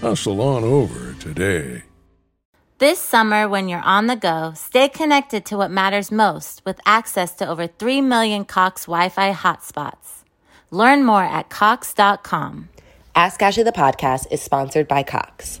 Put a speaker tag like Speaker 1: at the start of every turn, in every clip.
Speaker 1: Hustle on over today.
Speaker 2: This summer, when you're on the go, stay connected to what matters most with access to over 3 million Cox Wi Fi hotspots. Learn more at Cox.com.
Speaker 3: Ask Ashley the podcast is sponsored by Cox.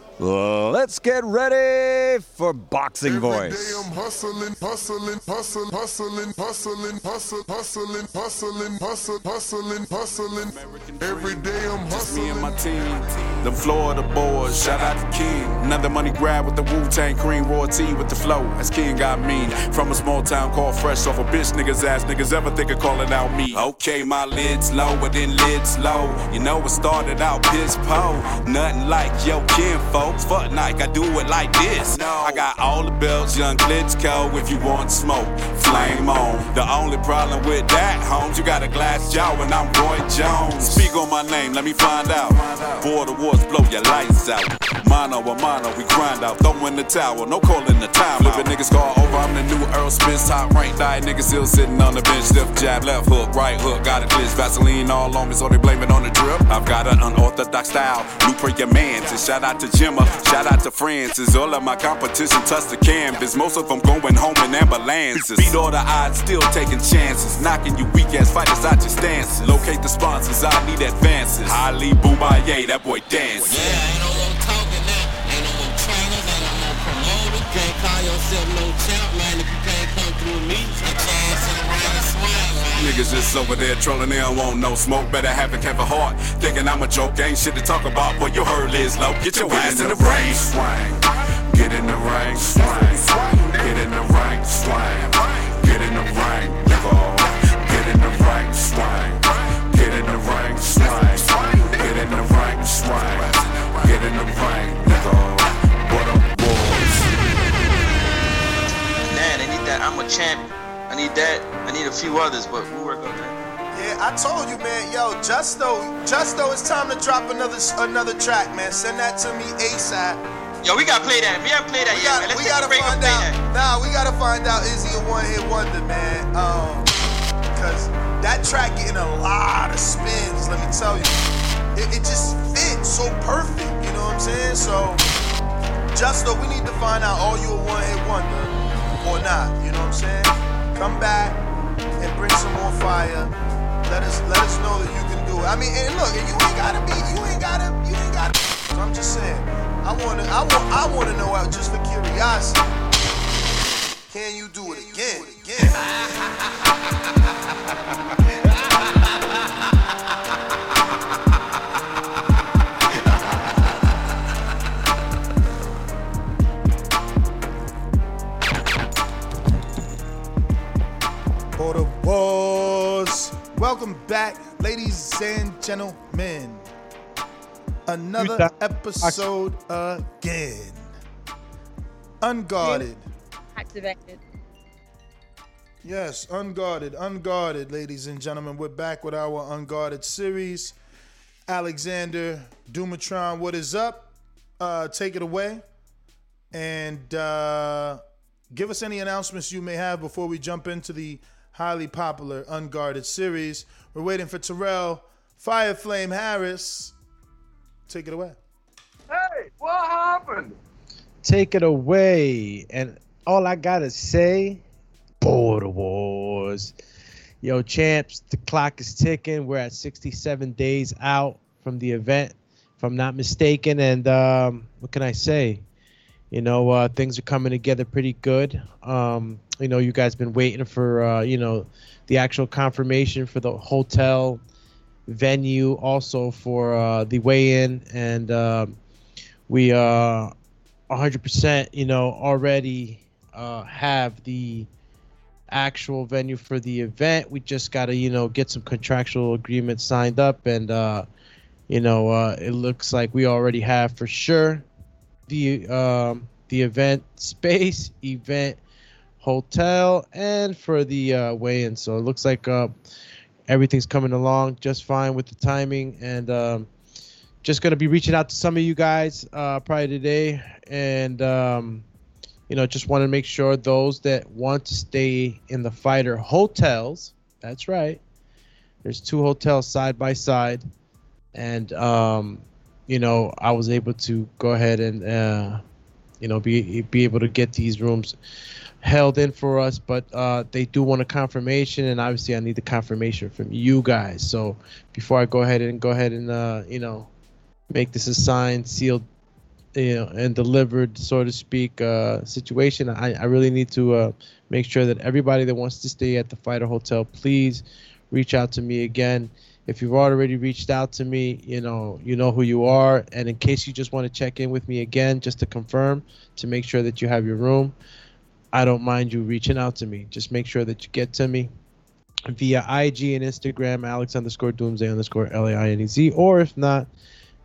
Speaker 4: Let's get ready for Boxing Voice.
Speaker 5: I'm hustling, hustling, hustling, hustling, hustling, hustling, hustling, hustling, hustling, hustling, hustling. Every day I'm
Speaker 6: Just me and
Speaker 5: hustling.
Speaker 6: my team. The Florida boys, shout out to King. Another money grab with the Wu Tang Cream, Raw T with the flow. As King got mean. From a small town called Fresh off a bitch niggas ass niggas ever think of calling out me. Okay, my lid's low, but then lid's low. You know it started out piss po. Nothing like yo kin folks. Fuck Nike, I do it like this. No. I got all the belts, young Klitschko. If you want smoke, flame on. The only problem with that, Holmes, you got a glass jaw and I'm Roy Jones. Speak on my name, let me find out. Border wars blow your lights out. Mono a mono, we grind out. Throw in the towel, no calling the time. Flipping niggas call over, I'm the new Errol Spence. Top rank diet niggas still sitting on the bench. Left jab, left hook, right hook. Got a glitch, Vaseline all on me, so they blame it on the drip. I've got an unorthodox style. Blueprint your man, And shout out to Shout out to Francis. All of my competition touch the canvas. Most of them going home in ambulances. Beat all the odds, still taking chances. Knocking you weak ass fighters out your stances. Locate the sponsors, I need advances. Ali Bomaye, that boy dance.
Speaker 7: Yeah, ain't no more talking now. Ain't no more trainers, ain't no more promoters. Can't call yourself no champ, man, if you can't come through me.
Speaker 6: Niggas just over there trolling, they don't want no smoke. Better have a careful heart. Thinking I'm a joke, ain't shit to talk about. Boy, you heard Liz low. Get your ass in the ring. Swing. Get in the ring. Swing. Get in the ring. Swing. Get in the ring. Nigga. Get in the ring. Swing. Get in the ring. Swing. Get in the ring. Swing. Get in the ring. Nigga. What up, boys?
Speaker 8: Man, I need that. I'm a champ. I need that. I need a few others, but we'll work on that.
Speaker 9: Yeah, I told you, man. Yo, Justo, Justo, it's time to drop another another track, man. Send that to me ASAP.
Speaker 8: Yo, we gotta play that. We haven't played that
Speaker 9: We
Speaker 8: yet,
Speaker 9: got,
Speaker 8: man. Let's
Speaker 9: we gotta find
Speaker 8: play
Speaker 9: out.
Speaker 8: that.
Speaker 9: Nah, we gotta find out is he a one hit wonder, man? Um, cause that track getting a lot of spins. Let me tell you, it, it just fits so perfect. You know what I'm saying? So, Justo, we need to find out are you a one hit wonder or not? You know what I'm saying? Come back and bring some more fire. Let us let us know that you can do it. I mean, and look, you ain't gotta be, you ain't gotta, you ain't gotta. I'm just saying. I wanna, I want, I wanna know out just for curiosity. Can you do it again? Again? Welcome back, ladies and gentlemen. Another episode again. Unguarded.
Speaker 10: activated.
Speaker 9: Yes, unguarded, unguarded, ladies and gentlemen. We're back with our unguarded series. Alexander Dumatron, what is up? Uh, take it away. And uh, give us any announcements you may have before we jump into the highly popular Unguarded series. We're waiting for Terrell Fireflame Harris. Take it away.
Speaker 11: Hey, what happened?
Speaker 12: take it away. And all I gotta say, Border Wars. Yo, champs, the clock is ticking. We're at 67 days out from the event, if I'm not mistaken. And um, what can I say? You know, uh, things are coming together pretty good. Um, you know, you guys been waiting for uh, you know the actual confirmation for the hotel venue also for uh, the weigh-in, and um, we uh, 100%, you know, already uh, have the actual venue for the event. We just got to, you know, get some contractual agreements signed up, and uh, you know, uh, it looks like we already have for sure the um, the event space, event hotel, and for the uh, weigh-in. So it looks like uh, everything's coming along just fine with the timing, and um, just gonna be reaching out to some of you guys uh, probably today, and um, you know, just want to make sure those that want to stay in the fighter hotels. That's right. There's two hotels side by side, and um, you know, I was able to go ahead and uh, you know be be able to get these rooms held in for us, but uh, they do want a confirmation, and obviously I need the confirmation from you guys. So before I go ahead and go ahead and uh, you know make this a signed, sealed, you know, and delivered, so to speak, uh, situation, I, I really need to uh, make sure that everybody that wants to stay at the Fighter Hotel, please reach out to me again. If you've already reached out to me, you know, you know who you are. And in case you just want to check in with me again, just to confirm, to make sure that you have your room, I don't mind you reaching out to me. Just make sure that you get to me via IG and Instagram, Alex underscore Doomsday underscore L A I N E Z. Or if not,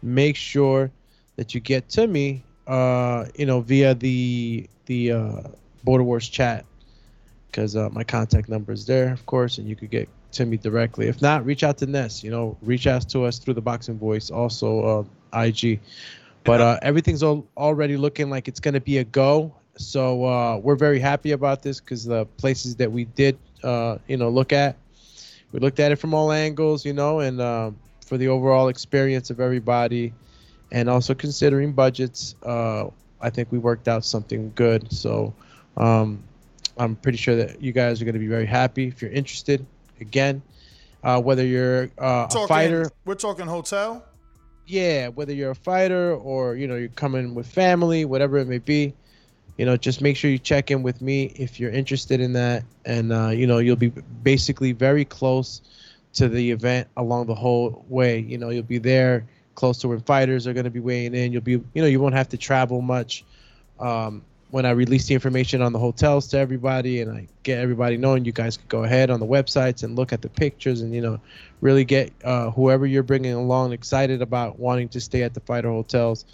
Speaker 12: make sure that you get to me, uh, you know, via the the uh, Border Wars chat, because uh, my contact number is there, of course, and you could get to me directly. If not, reach out to Ness. You know, reach out to us through the Boxing Voice, also uh, IG. But uh, everything's all, already looking like it's gonna be a go. So uh, we're very happy about this because the places that we did, uh, you know, look at, we looked at it from all angles, you know, and um, for the overall experience of everybody, and also considering budgets, uh, I think we worked out something good. So um, I'm pretty sure that you guys are going to be very happy if you're interested. Again, uh, whether you're uh, a fighter,
Speaker 9: We're talking hotel.
Speaker 12: yeah, whether you're a fighter or you know you're coming with family, whatever it may be, you know, just make sure you check in with me if you're interested in that, and uh, you know you'll be basically very close to the event along the whole way. You know, you'll be there close to when fighters are going to be weighing in. You'll be, you know, you won't have to travel much. Um, when I release the information on the hotels to everybody and I get everybody knowing, you guys could go ahead on the websites and look at the pictures and you know really get uh, whoever you're bringing along excited about wanting to stay at the fighter hotels.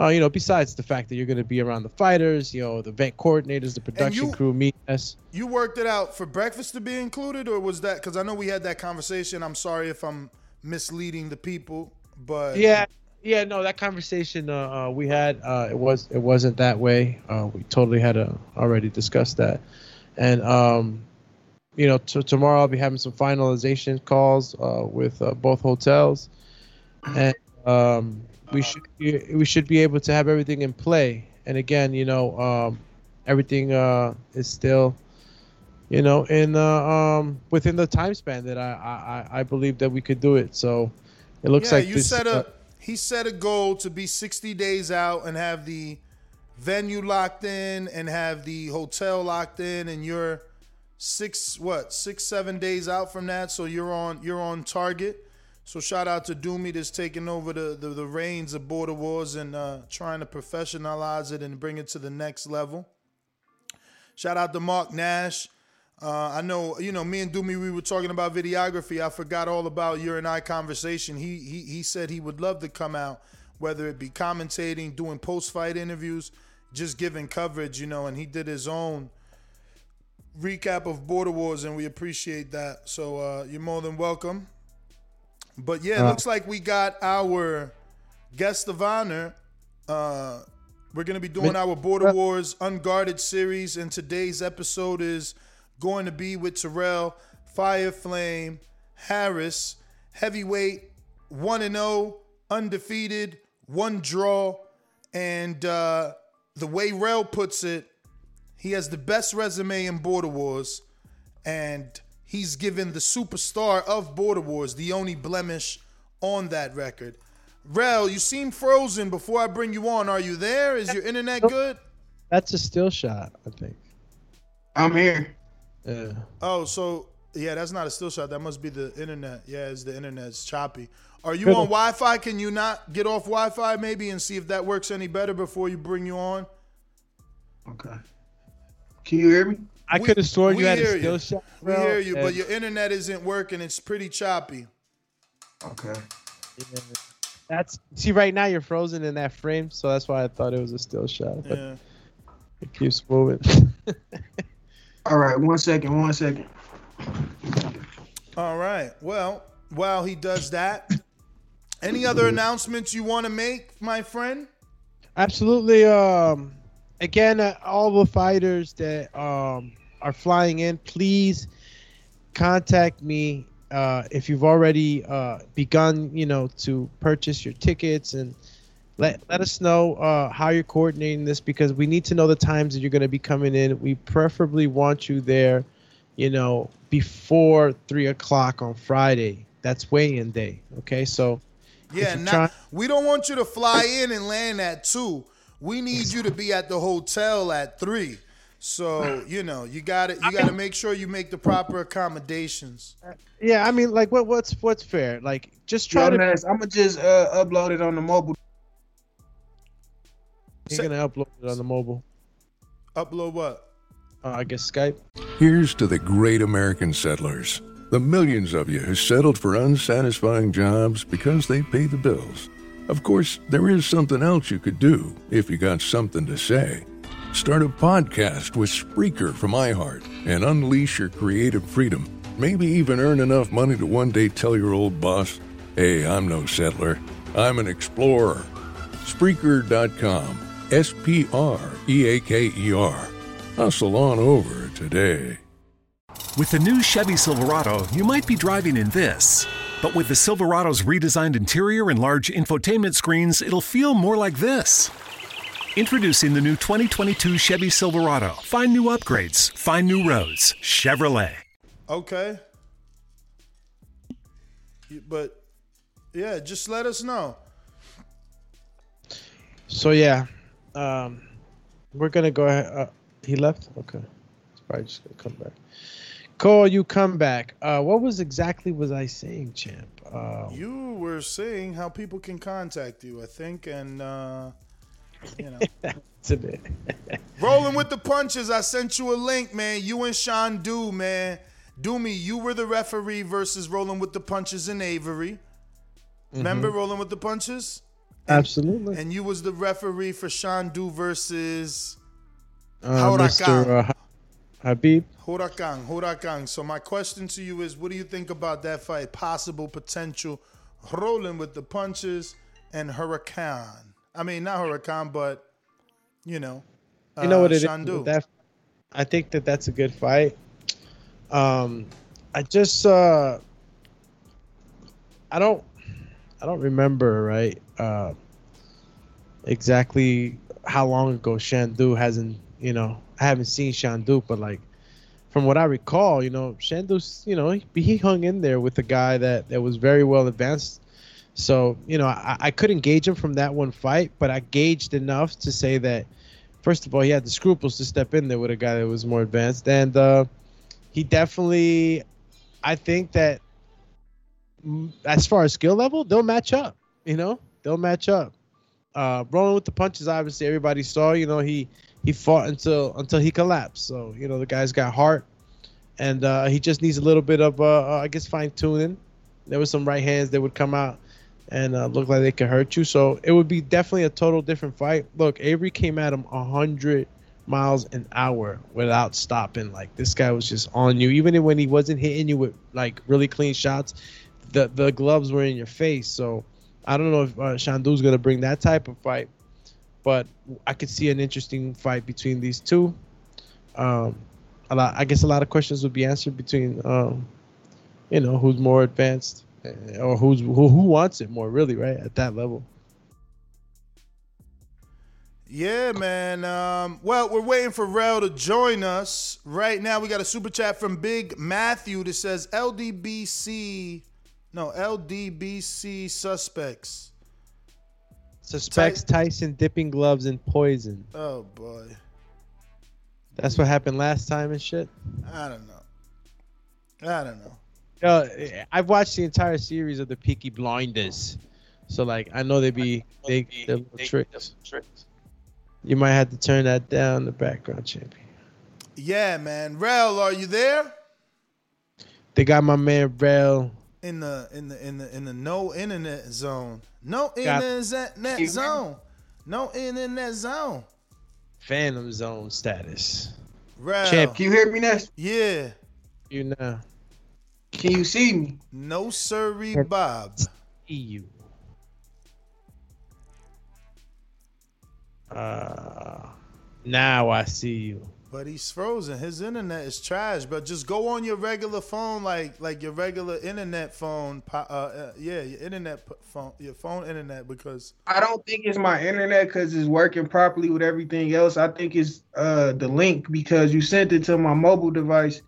Speaker 12: Uh, you know, besides the fact that you're going to be around the fighters, you know, the event coordinators, the production
Speaker 9: you-
Speaker 12: crew, me, us.
Speaker 9: You worked it out for breakfast to be included, or was that because I know we had that conversation? I'm sorry if I'm misleading the people, but
Speaker 12: Yeah, yeah, no, that conversation uh, uh, we had, uh, it was it wasn't that way. Uh, we totally had uh, already discussed that, and um, you know, t- tomorrow I'll be having some finalization calls uh, with uh, both hotels, and um, we should be, we should be able to have everything in play. And again, you know, um, everything uh, is still, you know, in uh, um, within the time span that I, I I believe that we could do it. So it looks
Speaker 9: yeah,
Speaker 12: like
Speaker 9: you
Speaker 12: this,
Speaker 9: set
Speaker 12: uh,
Speaker 9: a he set a goal to be 60 days out and have the venue locked in and have the hotel locked in, and you're six what six seven days out from that, so you're on you're on target. So shout out to Doomy that's taking over the, the, the reins of Border Wars and uh, trying to professionalize it and bring it to the next level. Shout out to Mark Nash. Uh, I know, you know, me and Doomy, we were talking about videography. I forgot all about your and I conversation. He he he said he would love to come out, whether it be commentating, doing post fight interviews, just giving coverage, you know. And he did his own recap of Border Wars, and we appreciate that. So uh, you're more than welcome. But yeah, it
Speaker 12: Uh,
Speaker 9: looks like we got our guest of honor. Uh, we're going to be doing our Border Wars Unguarded series, and today's episode is going to be with Terrell Fire Flame Harris, heavyweight, 1 and 0, undefeated, one draw. And uh, the way Rel puts it, he has the best resume in Border Wars, and he's given the superstar of Border Wars the only blemish on that record. Rel, you seem frozen. Before I bring you on, are you there? Is your internet good?
Speaker 12: That's a still shot, I think.
Speaker 13: I'm here.
Speaker 12: Yeah.
Speaker 9: Oh, so Yeah, that's not a still shot. That must be the internet. Yeah, it's the internet. It's choppy. Are you on Wi-Fi? Can you not get off Wi-Fi maybe and see if that works any better before you bring you on?
Speaker 13: Okay. Can you hear me?
Speaker 12: I could have sworn you had
Speaker 9: hear
Speaker 12: a still
Speaker 9: you.
Speaker 12: shot.
Speaker 9: We
Speaker 12: bro,
Speaker 9: hear you, but your internet isn't working. It's pretty choppy.
Speaker 13: Okay.
Speaker 12: Yeah. That's see right now you're frozen in that frame, so that's why I thought it was a still shot. But
Speaker 9: Yeah.
Speaker 12: it keeps moving.
Speaker 13: All right. One second. One second.
Speaker 9: All right. Well, while he does that, any other announcements you want to make, my friend?
Speaker 12: Absolutely. Um, again, uh, all the fighters that um are flying in, please contact me uh, if you've already uh, begun, you know, to purchase your tickets and let let us know uh, how you're coordinating this because we need to know the times that you're going to be coming in. We preferably want you there, you know, before three o'clock on Friday. That's weigh-in day. Okay, so
Speaker 9: Yeah,
Speaker 12: trying-
Speaker 9: we don't want you to fly in and land at two. We need you to be at the hotel at three. So you know you got to You got to make sure you make the proper accommodations.
Speaker 12: yeah, I mean, like, what what's what's fair? Like, just try
Speaker 13: Yo,
Speaker 12: to.
Speaker 13: Nas, I'm gonna just uh, upload it on the mobile.
Speaker 12: You're gonna upload it on the mobile.
Speaker 9: Upload what?
Speaker 12: Uh, I guess Skype.
Speaker 1: Here's to the great American settlers, the millions of you who settled for unsatisfying jobs because they pay the bills. Of course, there is something else you could do if you got something to say. Start a podcast with Spreaker from iHeart and unleash your creative freedom. Maybe even earn enough money to one day tell your old boss, hey, I'm no settler, I'm an explorer. Spreaker.com. S P R E A K E R. Hustle on over today.
Speaker 14: With the new Chevy Silverado, you might be driving in this. But with the Silverado's redesigned interior and large infotainment screens, it'll feel more like this. Introducing the new 2022 Chevy Silverado. Find new upgrades, find new roads. Chevrolet.
Speaker 9: Okay. But yeah, just let us know.
Speaker 12: So yeah, um, we're gonna go ahead. Uh, he left. Okay, he's probably just gonna come back. Cole, you come back. Uh, what was exactly was I saying, champ? Uh,
Speaker 9: You were saying how people can contact you, I think, and uh, you know.
Speaker 12: it's a bit.
Speaker 9: Rolling with the punches. I sent you a link, man. You and Sean Do, man. Do me. You were the referee versus Rolling with the Punches in Avery. Remember
Speaker 12: Mhm.
Speaker 9: Rolling with the Punches?
Speaker 12: Absolutely.
Speaker 9: And you was the referee for Sean Do versus
Speaker 12: Uh,
Speaker 9: Huracan.
Speaker 12: Mr. Uh, Habib.
Speaker 9: Huracan. Huracan. So my question to you is, what do you think about that fight? Possible potential Rolling with the Punches and Huracan. I mean, not Huracan, but you know,
Speaker 12: You know what
Speaker 9: uh,
Speaker 12: it is?
Speaker 9: Sean Do.
Speaker 12: That I think that that's a good fight. Um, I just uh, I don't, I don't remember right. Uh, exactly how long ago Shandu hasn't, you know, I haven't seen Shandu, but like from what I recall, you know, Shandu's, you know, he, he hung in there with a guy that that was very well advanced. So you know, I, I couldn't gauge him from that one fight, but I gauged enough to say that first of all, he had the scruples to step in there with a guy that was more advanced, and uh, he definitely, I think that as far as skill level, they'll match up. You know, they'll match up. Uh, rolling with the punches, obviously, everybody saw. You know, he he fought until until he collapsed. So you know, the guy's got heart, and uh, he just needs a little bit of, uh, uh, I guess, fine tuning. There was some right hands that would come out and uh, look like they could hurt you. So it would be definitely a total different fight. Look, Avery came at him hundred miles an hour without stopping. Like this guy was just on you, even when he wasn't hitting you with like really clean shots. The the gloves were in your face. So I don't know if uh, Shandu's gonna bring that type of fight, but I could see an interesting fight between these two. Um, a lot, I guess a lot of questions would be answered between, um, you know, who's more advanced or who's who who wants it more, really, right at that level.
Speaker 9: Yeah, man. Um, well, we're waiting for Rel to join us. Right now, we got a super chat from Big Matthew that says LDBC, no, LDBC suspects.
Speaker 12: Suspects Tyson dipping gloves in poison.
Speaker 9: Oh, boy.
Speaker 12: That's what happened last time and shit.
Speaker 9: I don't know. I don't know.
Speaker 12: Yo, I've watched the entire series of the Peaky Blinders, so like I know they be they they little tricks. You might have to turn that down. The background champion.
Speaker 9: Yeah, man. Rel, are you there?
Speaker 12: They got my man Rel.
Speaker 9: In the in the in the in the no internet zone. No
Speaker 12: Got-
Speaker 9: internet zone. No internet zone.
Speaker 12: Phantom Zone status.
Speaker 9: Rel.
Speaker 12: Champ,
Speaker 13: Can you hear me, now?
Speaker 9: Yeah.
Speaker 12: You know.
Speaker 13: Can you see me?
Speaker 9: No sirree, Bob.
Speaker 12: See you. Uh, now I see you.
Speaker 9: But he's frozen. His internet is trash. But just go on your regular phone, like like your regular internet phone. Uh, uh, yeah, your internet phone, your phone internet, because
Speaker 13: I don't think it's my internet because it's working properly with everything else. I think it's uh the link because you sent it to my mobile device,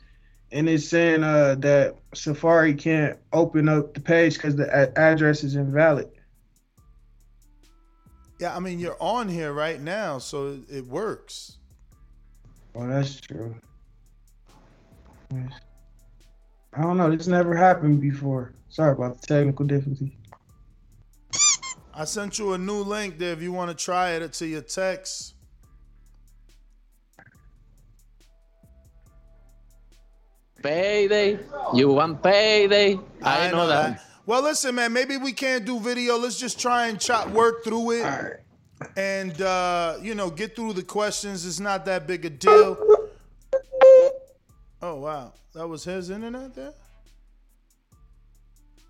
Speaker 13: and it's saying uh that Safari can't open up the page because the a- address is invalid.
Speaker 9: yeah, I mean you're on here right now, so it, works.
Speaker 13: Well, that's true. I don't know. This never happened before. Sorry about the technical difficulty.
Speaker 9: I sent you a new link there if you want to try it to your text.
Speaker 15: Payday. You want payday? I, know, that.
Speaker 9: Well, listen, man. Maybe we can't do video. Let's just try and chop work through it, and uh, you know, get through the questions. It's not that big a deal. Oh wow, that was his internet there.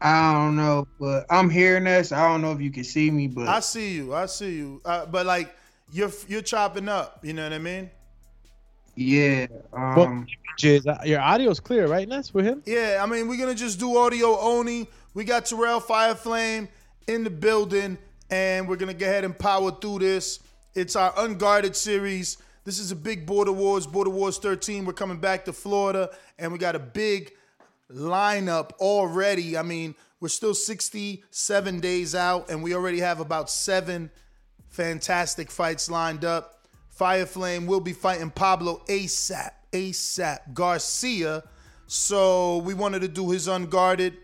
Speaker 13: I don't know, but I'm hearing this. I don't know if you can see me, but
Speaker 9: I see you. I see you. Uh, but like, you're you're chopping up. You know what I mean?
Speaker 13: Yeah.
Speaker 12: Well,
Speaker 13: Um,
Speaker 12: Jizz, uh, your audio's clear, right? Ness with him.
Speaker 9: Yeah, I mean, we're gonna just do audio only. We got Terrell Fireflame in the building, and we're gonna go ahead and power through this. It's our unguarded series. This is a big Border Wars, Border Wars 13. We're coming back to Florida, and we got a big lineup already. I mean, we're still 67 days out, and we already have about seven fantastic fights lined up. Fireflame will be fighting Pablo ASAP, ASAP Garcia. So we wanted to do his unguarded.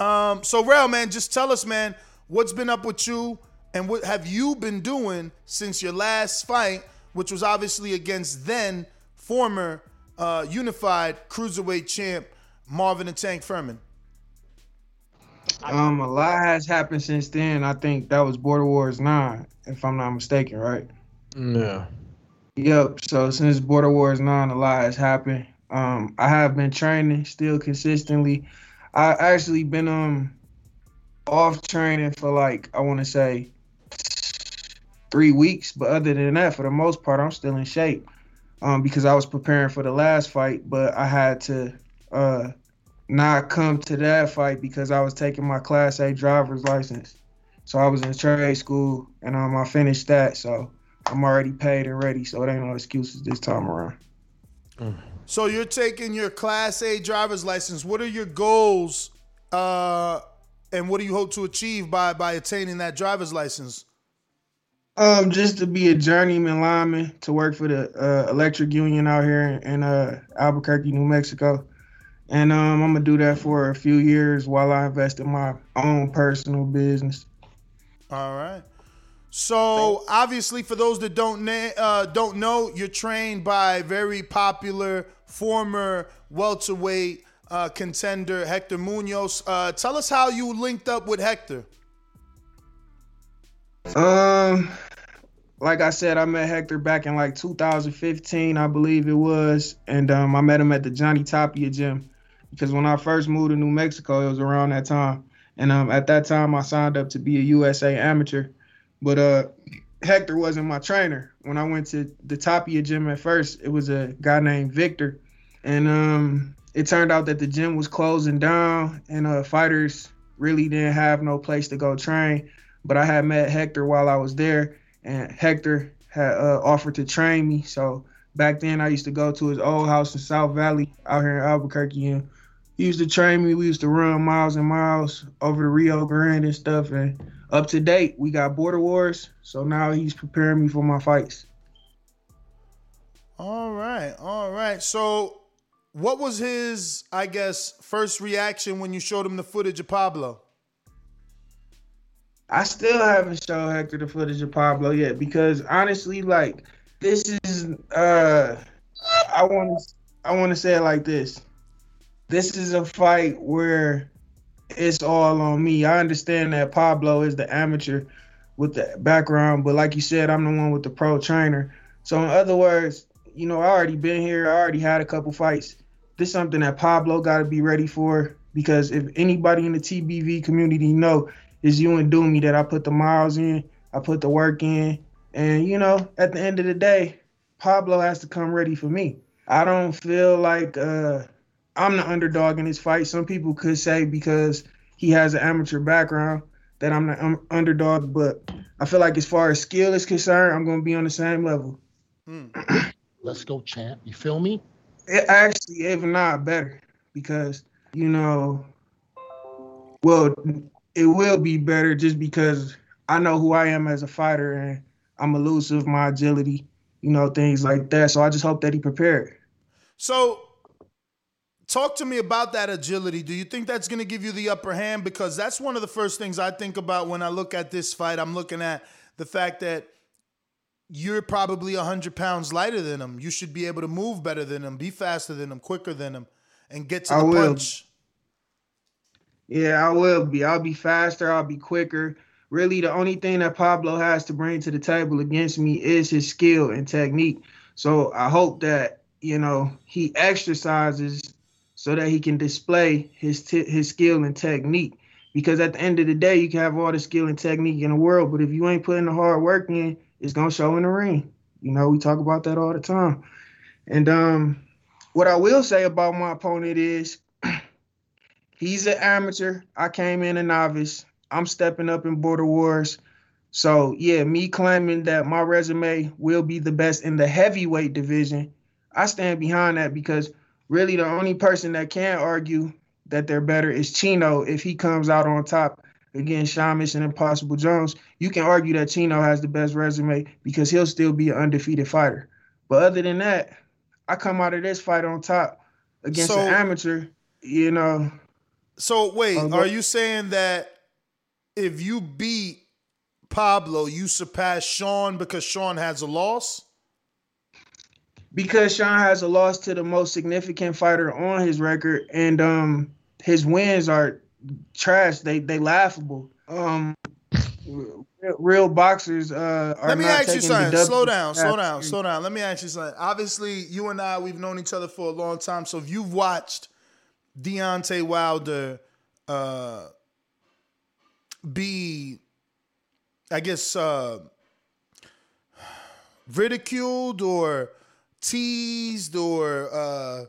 Speaker 9: Um, so Rel, man, just tell us, man, what's been up with you and what have you been doing since your last fight, which was obviously against then former uh, unified cruiserweight champ Marvin the Tank Furman.
Speaker 13: um, a lot has happened since then. I think that was Border Wars Nine, if I'm not mistaken, right?
Speaker 12: No.
Speaker 13: Yep. So since Border Wars Nine, a lot has happened. Um, I have been training still consistently. I actually been um off training for like I want to say three weeks, but other than that, for the most part, I'm still in shape. Um, because I was preparing for the last fight, but I had to uh not come to that fight because I was taking my Class A driver's license. So I was in trade school and um I finished that, so I'm already paid and ready, so it ain't no excuses this time around.
Speaker 9: So you're taking your Class A driver's license. What are your goals, uh, and what do you hope to achieve by by attaining that driver's license?
Speaker 13: Um, just to be a journeyman lineman to work for the uh, electric union out here in, in uh, Albuquerque, New Mexico, and um, I'm gonna do that for a few years while I invest in my own personal business.
Speaker 9: All right. So obviously, for those that don't na- uh, don't know, you're trained by very popular former welterweight uh, contender Hector Munoz. Uh, tell us how you linked up with Hector.
Speaker 13: Um, like I said, I met Hector back in like 2015, I believe it was, and um, I met him at the Johnny Tapia gym because when I first moved to New Mexico, it was around that time, and um, at that time I signed up to be a USA amateur, but uh, Hector wasn't my trainer. When I went to the Tapia gym at first, it was a guy named Victor, and um, it turned out that the gym was closing down, and uh, fighters really didn't have no place to go train. But I had met Hector while I was there, and Hector had uh, offered to train me. So back then, I used to go to his old house in South Valley out here in Albuquerque, and he used to train me. We used to run miles and miles over the Rio Grande and stuff. And up to date, we got Border Wars. So now he's preparing me for my fights.
Speaker 9: All right, all right. So what was his, I guess, first reaction when you showed him the footage of Pablo?
Speaker 13: I still haven't shown Hector the footage of Pablo yet because honestly, like this is uh I want I want to say it like this. This is a fight where it's all on me. I understand that Pablo is the amateur with the background, but like you said, I'm the one with the pro trainer. So in other words, you know, I already been here. I already had a couple fights. This is something that Pablo got to be ready for because if anybody in the TBV community know, is you and Doomy that I put the miles in, I put the work in, and you know, at the end of the day, Pablo has to come ready for me. I don't feel like uh, I'm the underdog in this fight. Some people could say because he has an amateur background that I'm the um, underdog, but I feel like as far as skill is concerned, I'm going to be on the same level.
Speaker 11: Let's go, champ. You feel me?
Speaker 13: It actually, if not better, because you know, well, it will be better just because I know who I am as a fighter and I'm elusive, my agility, you know, things like that. So I just hope that he prepared.
Speaker 9: So, talk to me about that agility. Do you think that's going to give you the upper hand? Because that's one of the first things I think about when I look at this fight. I'm looking at the fact that you're probably 100 pounds lighter than him. You should be able to move better than him, be faster than him, quicker than him, and get to
Speaker 13: I
Speaker 9: the
Speaker 13: will.
Speaker 9: punch.
Speaker 13: Yeah, I will be. I'll be faster. I'll be quicker. Really, the only thing that Pablo has to bring to the table against me is his skill and technique. So I hope that you know he exercises so that he can display his t- his skill and technique. Because at the end of the day, you can have all the skill and technique in the world, but if you ain't putting the hard work in, it's gonna show in the ring. You know, we talk about that all the time. And um, what I will say about my opponent is he's an amateur. I came in a novice. I'm stepping up in Border Wars. So yeah, me claiming that my resume will be the best in the heavyweight division, I stand behind that because really the only person that can argue that they're better is Chino if he comes out on top against Sean and Impossible Jones. You can argue that Chino has the best resume because he'll still be an undefeated fighter. But other than that, I come out of this fight on top against
Speaker 9: So-
Speaker 13: an amateur, you know.
Speaker 9: So wait,
Speaker 13: Um,
Speaker 9: are you saying that if you beat Pablo, you surpass Sean because Sean has a loss?
Speaker 13: Because Sean has a loss to the most significant fighter on his record, and um his wins are trash. They they laughable. Um, real, boxers uh are
Speaker 9: Let me
Speaker 13: not
Speaker 9: ask you something. Slow down, slow down, slow down. Let me ask you something. Obviously, you and I, we've known each other for a long time. So if you've watched Deontay Wilder uh, be, I guess, uh, ridiculed or teased or, uh,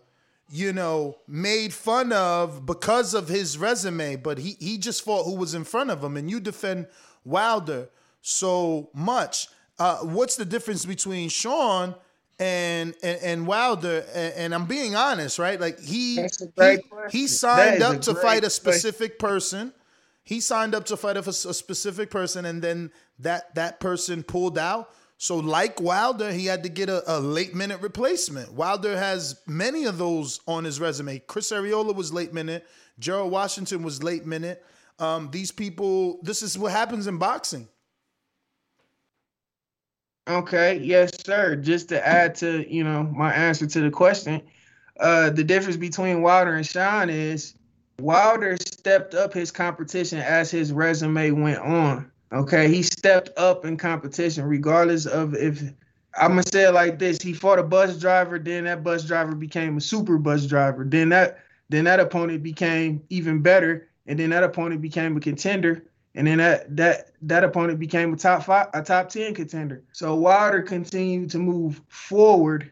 Speaker 9: you know, made fun of because of his resume, but he, he just fought who was in front of him, and you defend Wilder so much. Uh, what's the difference between Sean and and, and Wilder? And, and I'm being honest, right? Like he
Speaker 13: That's a great
Speaker 9: he, he signed up to fight a
Speaker 13: question.
Speaker 9: specific person. He signed up to fight a, a specific person, and then that that person pulled out. So, like Wilder, he had to get a, a late minute replacement. Wilder has many of those on his resume. Chris Arreola was late minute. Gerald Washington was late minute. Um, these people, this is what happens in boxing.
Speaker 13: Okay, yes, sir. Just to add to you know my answer to the question, uh, the difference between Wilder and Sean is Wilder stepped up his competition as his resume went on. Okay, he stepped up in competition regardless of if I'm gonna say it like this: he fought a bus driver, then that bus driver became a super bus driver, then that then that opponent became even better, and then that opponent became a contender, and then that that that opponent became a top five, a top ten contender. So Wilder continued to move forward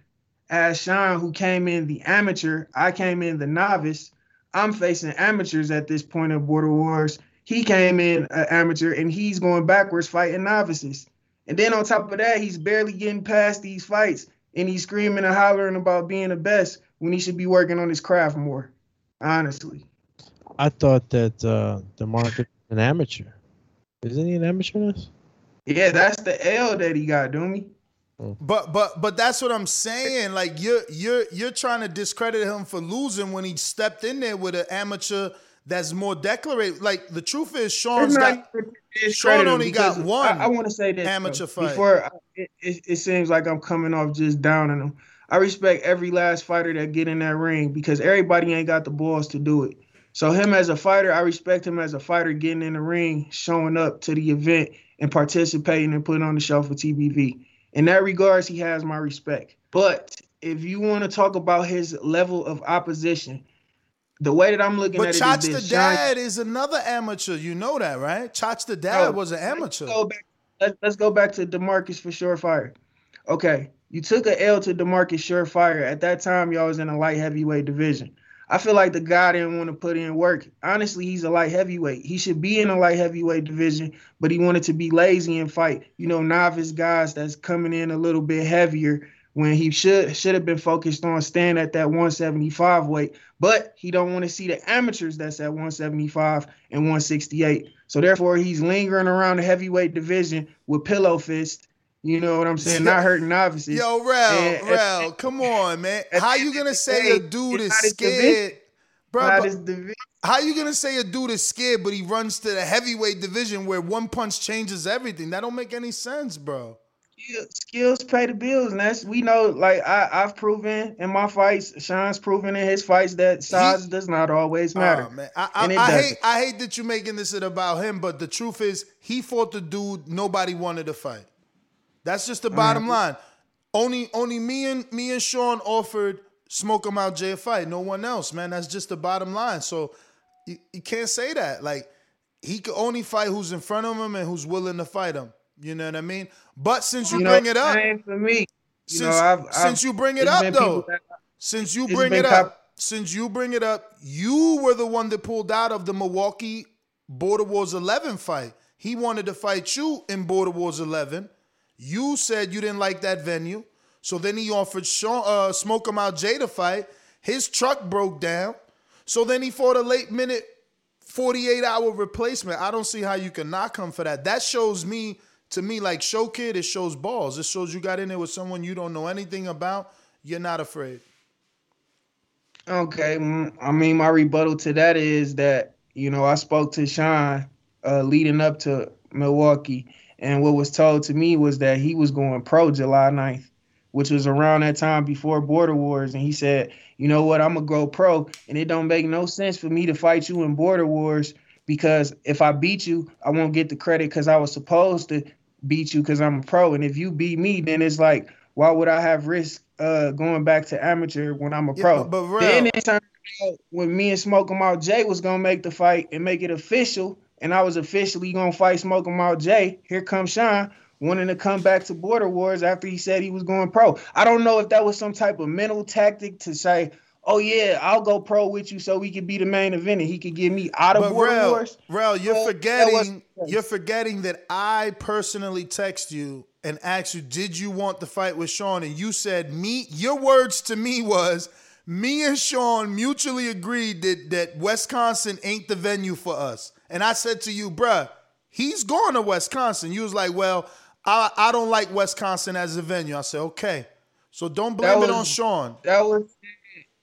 Speaker 13: as Sean, who came in the amateur, I came in the novice. I'm facing amateurs at this point of Border Wars. He came in an amateur and he's going backwards fighting novices. And then on top of that, he's barely getting past these fights and he's screaming and hollering about being the best when he should be working on his craft more. Honestly.
Speaker 12: I thought that uh, the market an amateur. Isn't he an amateur? in?
Speaker 13: Yeah, that's the L that he got, Doomy.
Speaker 9: But but but that's what I'm saying. Like you're you're you're trying to discredit him for losing when he stepped in there with an amateur that's more declarated. Like the truth is, Sean's
Speaker 13: not
Speaker 9: got Sean only got one.
Speaker 13: I, I want to say this
Speaker 9: amateur
Speaker 13: though,
Speaker 9: fight.
Speaker 13: Before I- it, it, it seems like I'm coming off just downing him. I respect every last fighter that get in that ring because everybody ain't got the balls to do it. So him as a fighter, I respect him as a fighter getting in the ring, showing up to the event and participating and putting on the show for TBV. In that regards, he has my respect. But if you want to talk about his level of opposition, the way that I'm looking
Speaker 9: But
Speaker 13: at it
Speaker 9: Chach the
Speaker 13: Sean-
Speaker 9: dad is another amateur. You know that, right? Chach the dad
Speaker 13: No,
Speaker 9: was an amateur.
Speaker 13: Let's go back, let's, let's go back to Demarcus for Surefire. Okay, you took a L to Demarcus Surefire. At that time, y'all was in a light heavyweight division. I feel like the guy didn't want to put in work. Honestly, he's a light heavyweight. He should be in a light heavyweight division, but he wanted to be lazy and fight, you know, novice guys that's coming in a little bit heavier when he should should have been focused on staying at that 175 weight. But he don't want to see the amateurs that's at 175 and 168. So therefore, he's lingering around the heavyweight division with pillow fist. You know what I'm saying? Not hurting novices.
Speaker 9: Yo, Rel, Rel, come on, man. How you gonna say a dude is scared, bro?
Speaker 13: Not
Speaker 9: but
Speaker 13: his division.
Speaker 9: How you gonna say a dude is scared, but he runs to the heavyweight division where one punch changes everything? That don't make any sense, bro.
Speaker 13: Skill- skills pay the bills, and that's we know. Like I, I've proven in my fights, Sean's proven in his fights that size does not always matter.
Speaker 9: Oh, man. I, I, I hate I hate that you're making this about him, but the truth is he fought the dude nobody wanted to fight. That's just the bottom mm-hmm. line. Only only me and me and Sean offered smoke him out Jay a fight. No one else, man. That's just the bottom line. So you, you can't say that. Like he could only fight who's in front of him and who's willing to fight him. You know what I mean? But since you,
Speaker 13: You know,
Speaker 9: bring it up,
Speaker 13: for me. You
Speaker 9: since,
Speaker 13: know, I've- I've-
Speaker 9: since you bring it up though,
Speaker 13: that-
Speaker 9: since you bring it
Speaker 13: cop-
Speaker 9: up, since you bring it up, you were the one that pulled out of the Milwaukee Border Wars 11 fight. He wanted to fight you in Border Wars 11. You said you didn't like that venue, so then he offered Sean, uh, Smoke 'em Out Jay to fight. His truck broke down, so then he fought a late minute 48 hour replacement. I don't see how you can knock him for that. That shows me, to me, like show kid, it shows balls. It shows you got in there with someone you don't know anything about. You're not afraid.
Speaker 13: Okay, I mean, my rebuttal to that is that you know I spoke to Sean uh, leading up to Milwaukee, and what was told to me was that he was going pro July 9th, which was around that time before Border Wars, and he said, you know what, I'm gonna go pro, and it don't make no sense for me to fight you in Border Wars because if I beat you, I won't get the credit because I was supposed to beat you because I'm a pro, and if you beat me, then it's like, why would I have risk uh, going back to amateur when I'm a
Speaker 9: Yeah,
Speaker 13: pro?
Speaker 9: but-
Speaker 13: then it turned out when me and Smoke 'em Out Jay was gonna make the fight and make it official, and I was officially gonna fight Smoke 'em Out Jay. Here comes Sean wanting to come back to Border Wars after he said he was going pro. I don't know if that was some type of mental tactic to say, "Oh yeah, I'll go pro with you so we could be the main event and he could get me out of
Speaker 9: But
Speaker 13: Border
Speaker 9: Rel,
Speaker 13: Wars."
Speaker 9: Rel, you're
Speaker 13: Well,
Speaker 9: forgetting you're forgetting that I personally text you and asked you, did you want the fight with Sean? And you said me. Your words to me was, me and Sean mutually agreed that that Wisconsin ain't the venue for us. And I said to you, bruh, he's going to Wisconsin. You was like, well, I I don't like Wisconsin as a venue. I said, okay. So don't blame
Speaker 13: That
Speaker 9: it on Sean.
Speaker 13: That was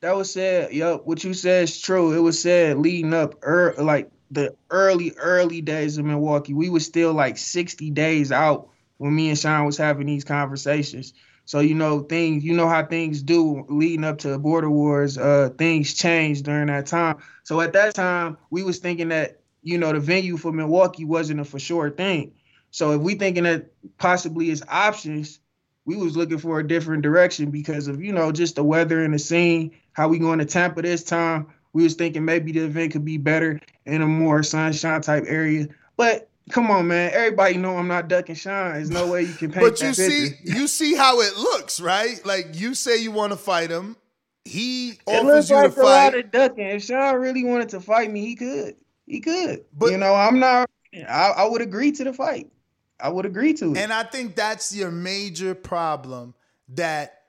Speaker 13: that was said. Yup, what you said is true. It was said leading up, er, like the early early days of Milwaukee. We were still like sixty days out when me and Sean was having these conversations. So you know things, you know how things do leading up to the border wars. Uh, things changed during that time. So at that time, we was thinking that you know the venue for Milwaukee wasn't a for sure thing. So if we thinking that possibly as options, we was looking for a different direction because of you know just the weather and the scene. How we going to Tampa this time? We was thinking maybe the event could be better in a more sunshine type area. But come on, man, everybody know I'm not ducking shine. There's no way you can paint
Speaker 9: But
Speaker 13: that
Speaker 9: you see,
Speaker 13: picture.
Speaker 9: you see how it looks, right? Like you say you want to fight him. He
Speaker 13: It
Speaker 9: offers you
Speaker 13: like
Speaker 9: to
Speaker 13: a lot
Speaker 9: fight.
Speaker 13: of ducking. If Sean really wanted to fight me, he could. He could. But you know, I'm not. I, I would agree to the fight. I would agree to it.
Speaker 9: And I think that's your major problem that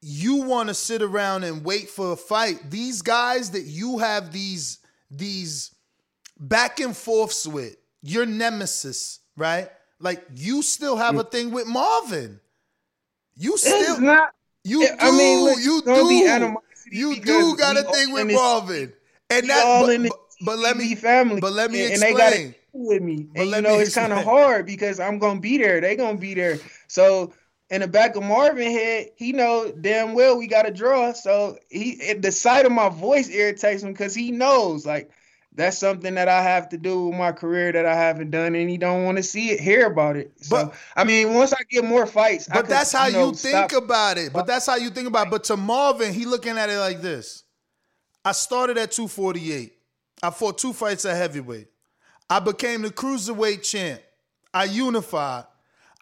Speaker 9: you want to sit around and wait for a fight. These guys that you have these these back and forths with, your nemesis, right? Like you still have a thing with Marvin. You
Speaker 13: It's
Speaker 9: still
Speaker 13: not.
Speaker 9: You do.
Speaker 13: I mean, look,
Speaker 9: you
Speaker 13: it's be
Speaker 9: do. You do got a thing with Marvin, and
Speaker 13: we
Speaker 9: that.
Speaker 13: all
Speaker 9: But,
Speaker 13: in
Speaker 9: but, but let me
Speaker 13: family.
Speaker 9: But let me
Speaker 13: and,
Speaker 9: explain.
Speaker 13: And they got it with me.
Speaker 9: But
Speaker 13: And you know, it's kind of hard because I'm gonna be there. They gonna be there. So in the back of Marvin head, he know damn well we got to draw. So he the sight of my voice irritates him because he knows like that's something that I have to do with my career that I haven't done, and he don't want to see it, hear about it. So I mean, once I get more fights, I
Speaker 9: But
Speaker 13: could,
Speaker 9: that's how
Speaker 13: know,
Speaker 9: you think
Speaker 13: stop-
Speaker 9: about it. But that's how you think about it. But to Marvin, he looking at it like this. I started at 248. I fought two fights at heavyweight. I became the cruiserweight champ. I unified.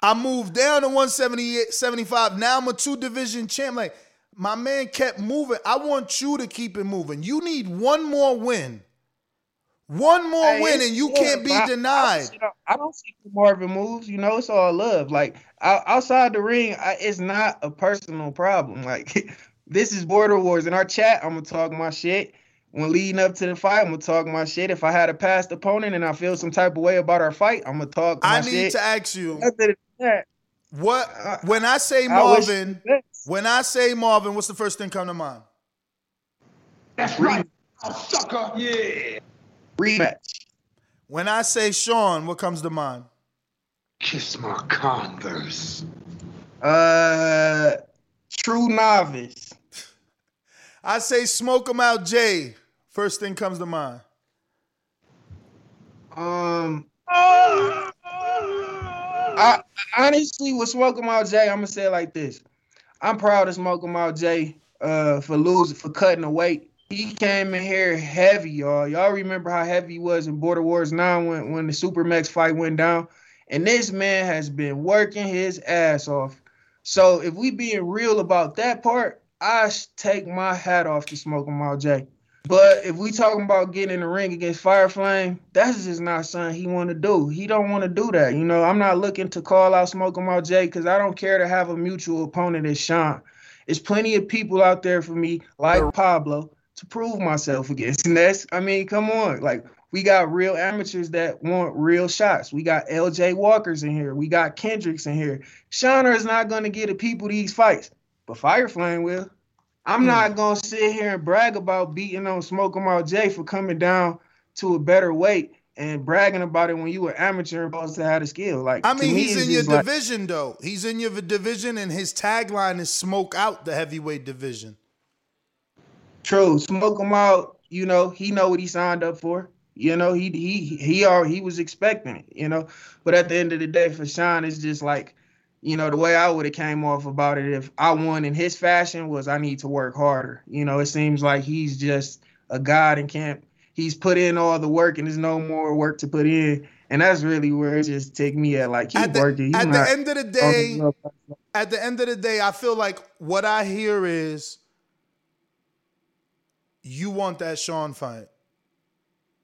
Speaker 9: I moved down to 178, 75. Now I'm a two division champ. Like my man kept moving. I want you to keep it moving. You need one more win. One more
Speaker 13: Hey,
Speaker 9: win, and you can't be
Speaker 13: I-
Speaker 9: denied.
Speaker 13: I, I don't see Marvin moves. You know, it's all love. Like outside the ring, I, it's not a personal problem. Like this is Border Wars. In our chat, I'm gonna talk my shit. When leading up to the fight, I'm gonna talk my shit. If I had a past opponent and I feel some type of way about our fight, I'm gonna talk my shit.
Speaker 9: I need
Speaker 13: shit.
Speaker 9: to ask you.
Speaker 13: Other than that,
Speaker 9: What when I say
Speaker 13: I wish
Speaker 9: Marvin, when I say Marvin, what's the first thing come to mind?
Speaker 11: That's right, sucker. Yeah.
Speaker 13: rematch.
Speaker 9: When I say Sean, what comes to mind?
Speaker 11: Kiss my Converse.
Speaker 13: Uh, true novice.
Speaker 9: I say smoke smoke 'em out, Jay. First thing comes to mind.
Speaker 13: Um, I honestly with Smoke 'em Out Jay, I'm gonna say it like this. I'm proud of Smoke 'em Out Jay uh for losing for cutting the weight. He came in here heavy, y'all. Y'all remember how heavy he was in Border Wars 9 when, when the Super Max fight went down. And this man has been working his ass off. So if we being real about that part, I sh- take my hat off to Smoke 'em Out Jay. But if we talking about getting in the ring against Fire Flame, that's just not something he want to do. He don't want to do that. You know, I'm not looking to call out Smoke 'em Out Jay because I don't care to have a mutual opponent as Sean. There's plenty of people out there for me, like Pablo, to prove myself against. And that's, I mean, come on. Like, we got real amateurs that want real shots. We got LJ Walkers in here. We got Kendricks in here. Shauner is not going to get the people these fights, but Fire Flame will. I'm hmm. not gonna sit here and brag about beating on Smoke 'em Out Jay for coming down to a better weight and bragging about it when you were amateur and supposed to have the skill. Like
Speaker 9: I mean,
Speaker 13: me,
Speaker 9: he's in your
Speaker 13: like-
Speaker 9: division though. He's in your division, and his tagline is "Smoke out the heavyweight division."
Speaker 13: True, smoke him out. You know, he know what he signed up for. You know, he he he are he was expecting it. You know, but at the end of the day, for Sean, it's just like, you know, the way I would have came off about it if I won in his fashion was I need to work harder. You know, it seems like he's just a god and can't. He's put in all the work and there's no more work to put in, and that's really where it just take me at. Like keep working. He's
Speaker 9: At the end of the day, at the end of the day, I feel like what I hear is you want that Sean fight.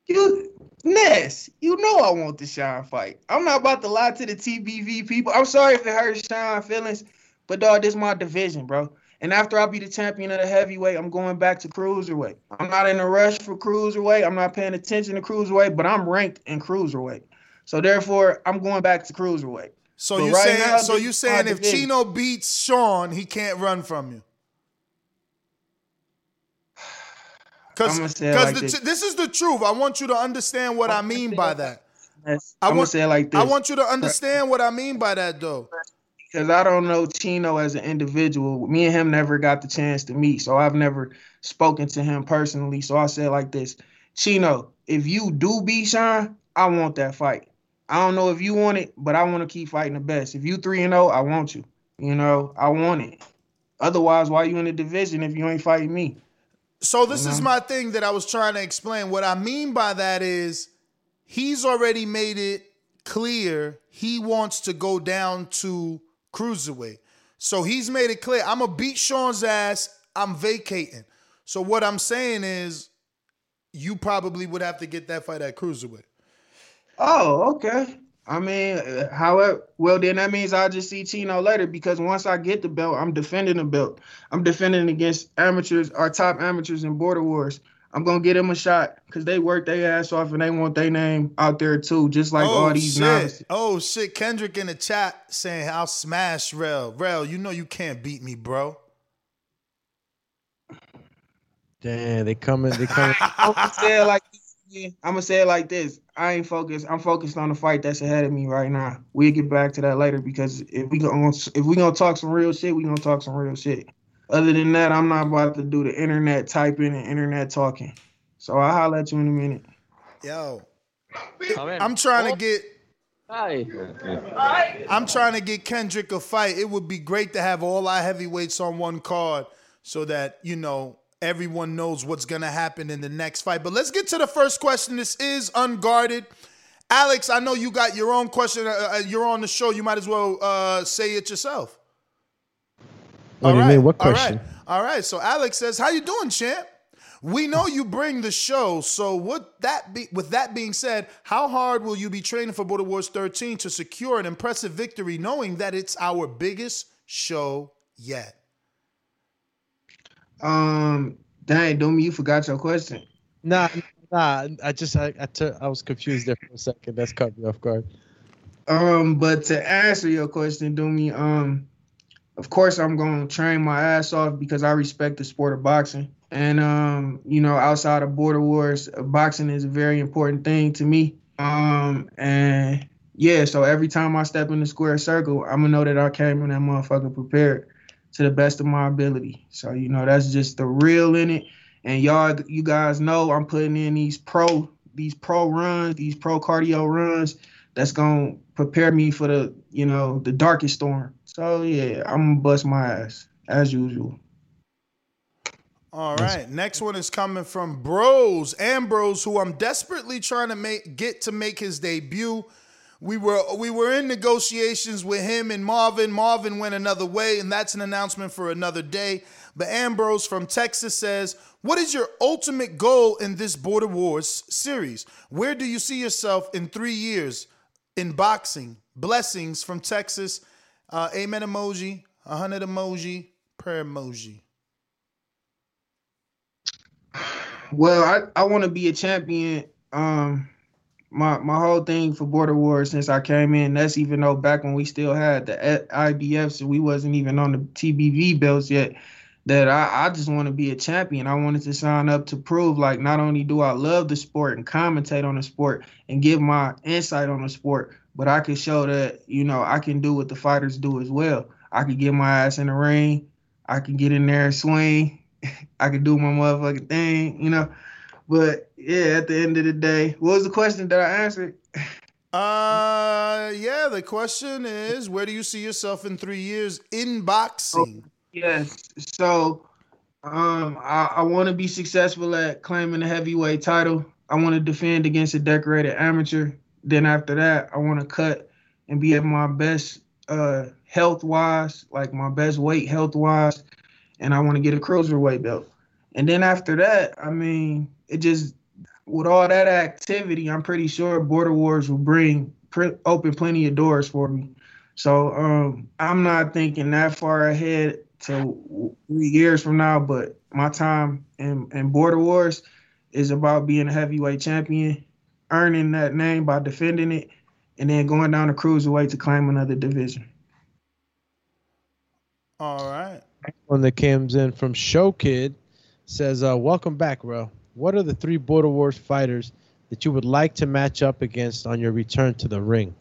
Speaker 13: You Ness, you know I want the Sean fight. I'm not about to lie to the TBV people. I'm sorry if it hurts Sean feelings, but dog, this is my division, bro. And after I be the champion of the heavyweight, I'm going back to cruiserweight. I'm not in a rush for cruiserweight. I'm not paying attention to cruiserweight, but I'm ranked in cruiserweight. So therefore, I'm going back to cruiserweight.
Speaker 9: So
Speaker 13: But
Speaker 9: you
Speaker 13: right
Speaker 9: saying
Speaker 13: now,
Speaker 9: so you saying if. Chino beats Sean, he can't run from you?
Speaker 13: Say it like
Speaker 9: the,
Speaker 13: this.
Speaker 9: t- this is the truth. I want you to understand what I mean by that. I want
Speaker 13: say it like this.
Speaker 9: I want you to understand what I mean by that, though.
Speaker 13: because I don't know Chino as an individual. Me and him never got the chance to meet, so I've never spoken to him personally. So I said like this, Chino, if you do beat Sean, I want that fight. I don't know if you want it, but I want to keep fighting the best. If you three and zero, I want you. You know, I want it. Otherwise, why you in the division if you ain't fighting me?
Speaker 9: So this is
Speaker 13: Mhm.
Speaker 9: my thing that I was trying to explain. What I mean by that is he's already made it clear he wants to go down to cruiserweight. So he's made it clear I'm gonna beat Sean's ass. I'm vacating. So what I'm saying is you probably would have to get that fight at cruiserweight.
Speaker 13: Oh, okay. I mean, uh, however, well then that means I'll just see Chino later because once I get the belt, I'm defending the belt. I'm defending against amateurs, our top amateurs in Border Wars. I'm gonna get him a shot because they work their ass off and they want their name out there too, just like all these
Speaker 9: shit.
Speaker 13: novices.
Speaker 9: Oh shit! Kendrick in the chat saying I'll smash Rel. Rel, you know you can't beat me, bro.
Speaker 12: Damn, they coming. They coming.
Speaker 13: I'm gonna say it like this. I'm gonna say it like this. I ain't focused. I'm focused on the fight that's ahead of me right now. We'll get back to that later because if we gonna if we gonna talk some real shit, we gonna talk some real shit. Other than that, I'm not about to do the internet typing and internet talking. So I'll holler at you in a minute.
Speaker 9: Yo, I'm trying to get.
Speaker 15: Hi.
Speaker 9: I'm trying to get Kendrick a fight. It would be great to have all our heavyweights on one card so that, you know, everyone knows what's going to happen in the next fight. But let's get to the first question. This is unguarded. Alex, I know you got your own question. Uh, uh, you're on the show. You might as well uh, say it yourself.
Speaker 12: What do you mean? What question?
Speaker 9: right. All right. So Alex says, "How you doing, champ? We know you bring the show. So would that be with that being said, how hard will you be training for Border Wars 13 to secure an impressive victory knowing that it's our biggest show yet?"
Speaker 13: Um, dang, Doomy, you forgot your question.
Speaker 12: Nah, nah. I just I I, I was confused there for a second. That's caught me off guard.
Speaker 13: Um, but to answer your question, Doomy, um, of course I'm gonna train my ass off because I respect the sport of boxing. And um, you know, outside of border wars, uh, boxing is a very important thing to me. Um, and yeah, so every time I step in the square circle, I'm gonna know that I came in that motherfucker prepared to the best of my ability. So you know, that's just the real in it. And y'all, you guys know I'm putting in these pro, these pro runs, these pro cardio runs. That's gonna prepare me for the, you know, the darkest storm. So yeah, I'm gonna bust my ass as usual.
Speaker 9: All right. Next one is coming from Bros Ambrose, who I'm desperately trying to make get to make his debut. We were we were in negotiations with him and Marvin. Marvin went another way, and that's an announcement for another day. But Ambrose from Texas says, "What is your ultimate goal in this Border Wars series? Where do you see yourself in three years in boxing?" Blessings from Texas. Uh, amen emoji, a hundred emoji, prayer emoji.
Speaker 13: Well, I, I want to be a champion. Um, my my whole thing for Border Wars since I came in, that's even though back when we still had the IBFs and we wasn't even on the TBV belts yet. That I, I just want to be a champion. I wanted to sign up to prove like not only do I love the sport and commentate on the sport and give my insight on the sport, but I could show that you know I can do what the fighters do as well. I could get my ass in the ring. I can get in there and swing. I could do my motherfucking thing, you know. But yeah, at the end of the day, what was the question that I answered?
Speaker 9: Uh, yeah. The question is, where do you see yourself in three years in boxing?
Speaker 13: Yes. So, um, I, I want to be successful at claiming the heavyweight title. I want to defend against a decorated amateur. Then after that, I want to cut and be at my best, uh, health wise, like my best weight health wise, and I want to get a cruiserweight belt. And then after that, I mean, it just with all that activity, I'm pretty sure Border Wars will bring pr- open plenty of doors for me. So um, I'm not thinking that far ahead to three years from now, but my time in, in Border Wars is about being a heavyweight champion, earning that name by defending it, and then going down the cruiserweight to claim another division.
Speaker 9: All right.
Speaker 12: One that comes in from Show Kid says, uh, "Welcome back, bro. What are the three Border Wars fighters that you would like to match up against on your return to the ring?"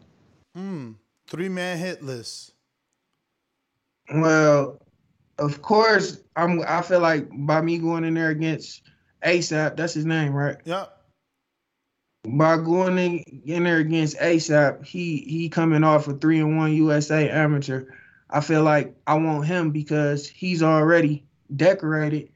Speaker 9: Hmm. Three man hit list.
Speaker 13: Well, of course, I'm. I feel like by me going in there against ASAP, that's his name, right?
Speaker 9: Yep.
Speaker 13: By going in, in there against ASAP, he he coming off a three and one USA amateur. I feel like I want him because he's already decorated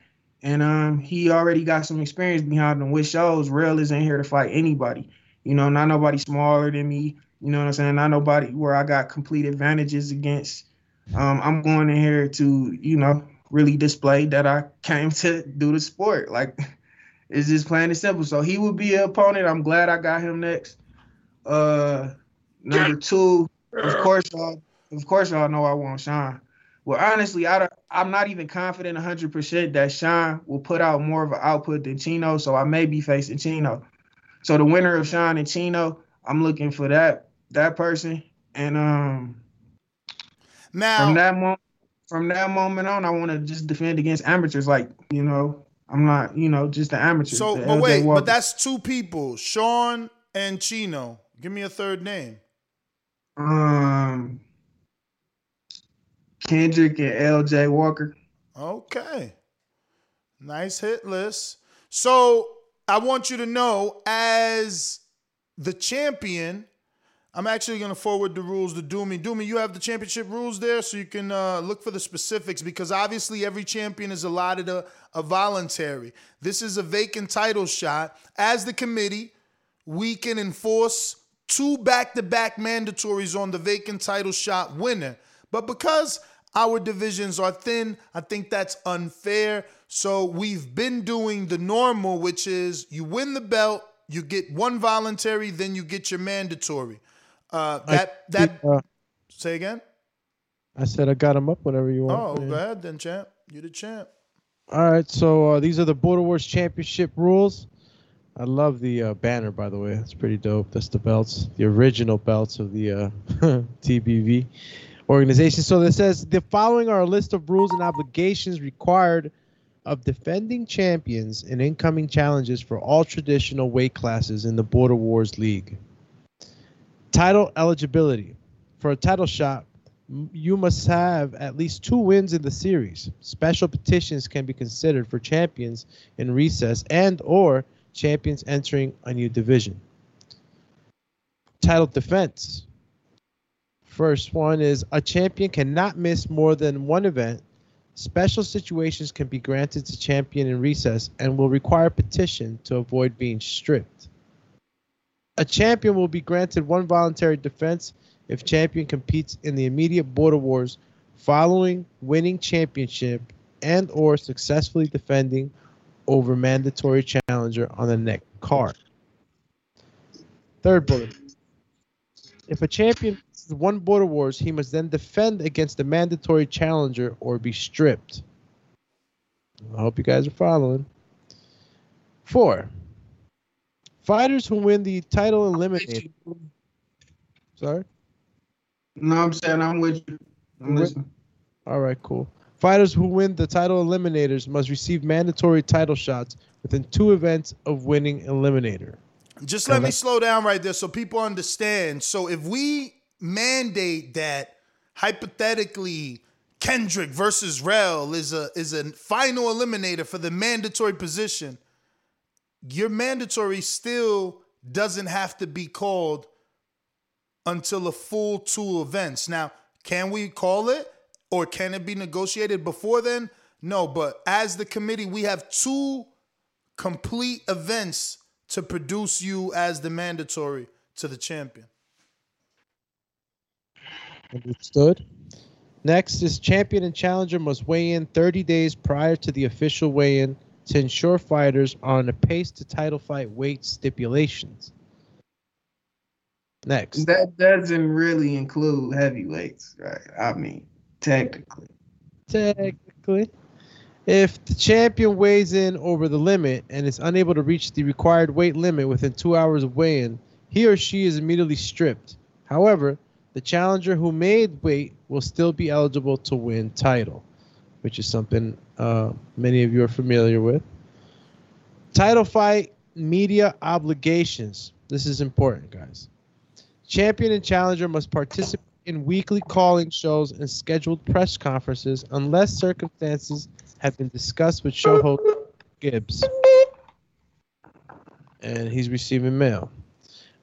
Speaker 13: and um he already got some experience behind him, which shows Real isn't here to fight anybody. You know, not nobody smaller than me. You know what I'm saying? Not nobody where I got complete advantages against. Um, I'm going in here to, you know, really display that I came to do the sport. Like it's just plain and simple. So he would be an opponent. I'm glad I got him next. Uh number two, of course, y'all, of course y'all know I want Sean. Well, honestly, I don't, I'm not even confident 100% that Sean will put out more of an output than Chino, so I may be facing Chino. So the winner of Sean and Chino, I'm looking for that that person. And um,
Speaker 9: now
Speaker 13: from that moment, from that moment on, I want to just defend against amateurs. Like you know, I'm not you know just the amateur.
Speaker 9: So, but
Speaker 13: LJ
Speaker 9: wait,
Speaker 13: Walker.
Speaker 9: but that's two people, Sean and Chino. Give me a third name.
Speaker 13: um Kendrick and LJ Walker.
Speaker 9: Okay. Nice hit list. So I want you to know, as the champion, I'm actually going to forward the rules to Doomy. Doomy, you have the championship rules there, so you can uh, look for the specifics because obviously every champion is allotted a, a voluntary. This is a vacant title shot. As the committee, we can enforce two back-to-back mandatories on the vacant title shot winner. But because our divisions are thin, I think that's unfair. So we've been doing the normal, which is you win the belt, you get one voluntary, then you get your mandatory. Uh, that that
Speaker 12: Uh,
Speaker 9: say again.
Speaker 12: I said I got him up whenever you want.
Speaker 9: Oh,
Speaker 12: man.
Speaker 9: go ahead then, champ. You the champ.
Speaker 12: All right, so uh, these are the Border Wars Championship rules. I love the uh, banner, by the way. It's pretty dope. That's the belts, the original belts of the uh, TBV organization. So it says the following are a list of rules and obligations required of defending champions and incoming challenges for all traditional weight classes in the Border Wars League. Title eligibility. For a title shot, you must have at least two wins in the series. Special petitions can be considered for champions in recess and or champions entering a new division. Title defense. First one is a champion cannot miss more than one event. Special situations can be granted to champion in recess and will require petition to avoid being stripped. A champion will be granted one voluntary defense if champion competes in the immediate border wars following winning championship and or successfully defending over mandatory challenger on the next card. Third bullet. If a champion won border wars, he must then defend against the mandatory challenger or be stripped. I hope you guys are following. Four. Fighters who win the title eliminated. Sorry?
Speaker 13: No, I'm saying I'm with you. I'm
Speaker 12: With-
Speaker 13: listening.
Speaker 12: All right, cool. Fighters who win the title eliminators must receive mandatory title shots within two events of winning eliminator.
Speaker 9: Just let me slow down right there so people understand. So if we mandate that hypothetically Kendrick versus Rel is a is a final eliminator for the mandatory position, your mandatory still doesn't have to be called until a full two events. Now, can we call it or can it be negotiated before then? No, but as the committee, we have two complete events to produce you as the mandatory to the champion.
Speaker 12: Understood. Next is champion and challenger must weigh in 30 days prior to the official weigh-in to ensure fighters are on a pace to title fight weight stipulations. Next.
Speaker 13: That doesn't really include heavyweights, right? I mean, technically.
Speaker 12: Technically. If the champion weighs in over the limit and is unable to reach the required weight limit within two hours of weigh-in, he or she is immediately stripped. However, the challenger who made weight will still be eligible to win title, which is something uh, many of you are familiar with. Title fight media obligations. This is important, guys. Champion and challenger must participate in weekly calling shows and scheduled press conferences unless circumstances have been discussed with show host Gibbs. And he's receiving mail.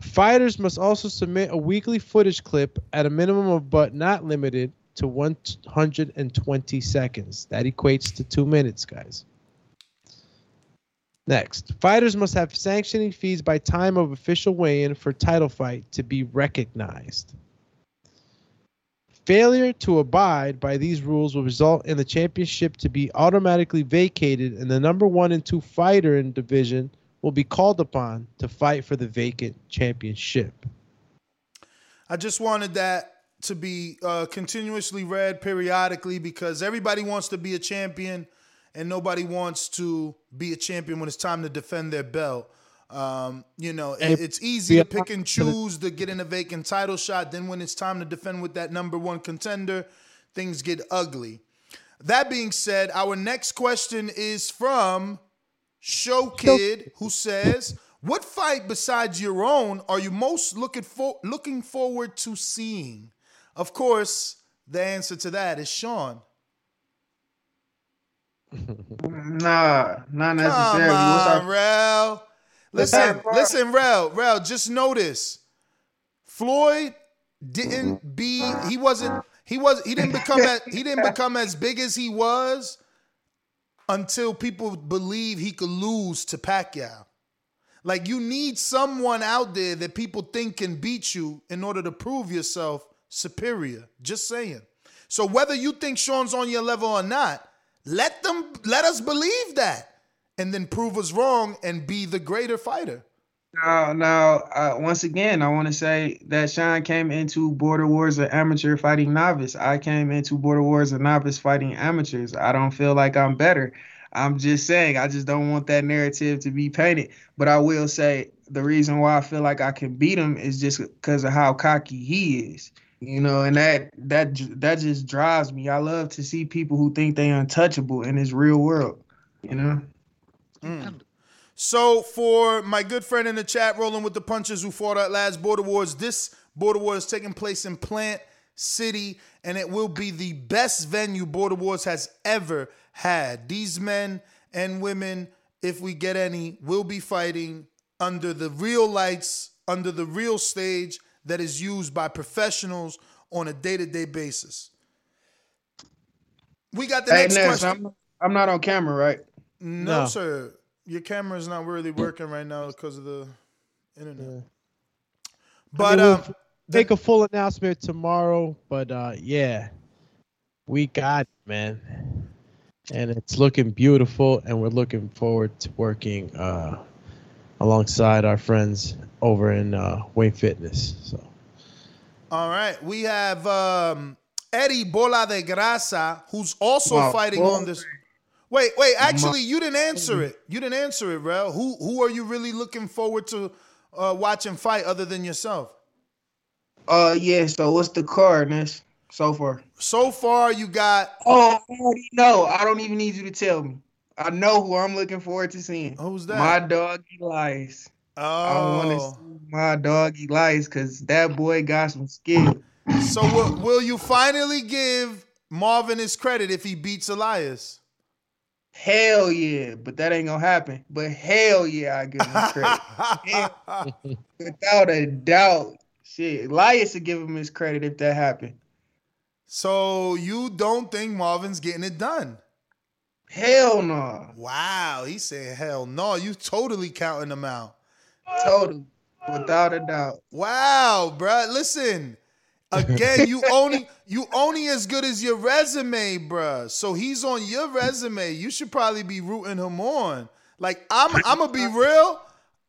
Speaker 12: Fighters must also submit a weekly footage clip at a minimum of but not limited to 120 seconds. That equates to two minutes, guys. Next, fighters must have sanctioning fees by time of official weigh-in for title fight to be recognized. Failure to abide by these rules will result in the championship to be automatically vacated, and the number one and two fighter in division will be called upon to fight for the vacant championship.
Speaker 9: I just wanted that to be uh, continuously read periodically because everybody wants to be a champion and nobody wants to be a champion when it's time to defend their belt. Um, you know, it- it's easy to pick and choose to get in a vacant title shot. Then when it's time to defend with that number one contender, things get ugly. That being said, our next question is from Show Kid, who says, "What fight besides your own are you most looking for looking forward to seeing?" Of course, the answer to that is Sean.
Speaker 13: Nah, not necessarily.
Speaker 9: Come
Speaker 13: What's
Speaker 9: on, Rel. Listen, listen, Rel, Rel. Just notice, Floyd didn't be. He wasn't. He was. He didn't become. As, he didn't become as big as he was until people believe he could lose to Pacquiao. Like you need someone out there that people think can beat you in order to prove yourself superior. Just saying. So whether you think Sean's on your level or not, let them let us believe that, and then prove us wrong and be the greater fighter.
Speaker 13: Now, now, uh, once again, I want to say that Sean came into Border Wars an amateur fighting novice. I came into Border Wars a novice fighting amateurs. I don't feel like I'm better. I'm just saying, I just don't want that narrative to be painted. But I will say the reason why I feel like I can beat him is just because of how cocky he is. You know, and that that that just drives me. I love to see people who think they're untouchable in this real world. You know.
Speaker 9: Mm. So for my good friend in the chat, rolling with the punches, who fought at last Border Wars, this Border Wars is taking place in Plant City, and it will be the best venue Border Wars has ever had. These men and women, if we get any, will be fighting under the real lights, under the real stage that is used by professionals on a day-to-day basis. We got the
Speaker 13: Hey,
Speaker 9: next
Speaker 13: Ness,
Speaker 9: question.
Speaker 13: I'm, I'm not on camera, right?
Speaker 9: No,
Speaker 13: No.
Speaker 9: sir. Your camera is not really working right now because of the internet. But
Speaker 12: I mean, we'll
Speaker 9: um,
Speaker 12: make a full announcement tomorrow. But uh, yeah, we got it, man, and it's looking beautiful, and we're looking forward to working uh, alongside our friends over in uh, Wayne Fitness. So
Speaker 9: all right, we have um, Eddie Bola de Grasa, who's also
Speaker 13: My
Speaker 9: fighting
Speaker 13: boy.
Speaker 9: on this. Wait, wait. Actually, you didn't answer it. You didn't answer it, Rel. Who who are you really looking forward to uh, watching fight other than yourself?
Speaker 13: Uh, yeah. So what's the card, Ness? So far.
Speaker 9: So far, you got.
Speaker 13: Oh, I already know. I don't even need you to tell me. I know who I'm looking forward to seeing.
Speaker 9: Who's that?
Speaker 13: My dog Elias. Oh. I want to
Speaker 9: Oh,
Speaker 13: see my dog Elias because that boy got some skill.
Speaker 9: so will, will you finally give Marvin his credit if he beats Elias?
Speaker 13: Hell yeah, but that ain't gonna happen. But hell yeah, I give him credit. Without a doubt. Shit, Elias would give him his credit if that happened.
Speaker 9: So you don't think Marvin's getting it done?
Speaker 13: Hell no.
Speaker 9: Wow, he said hell no. You totally counting them out.
Speaker 13: Totally. Without a doubt.
Speaker 9: Wow, bruh. Listen. Again, you only you only as good as your resume, bruh. So he's on your resume. You should probably be rooting him on. Like I'm I'm gonna be real.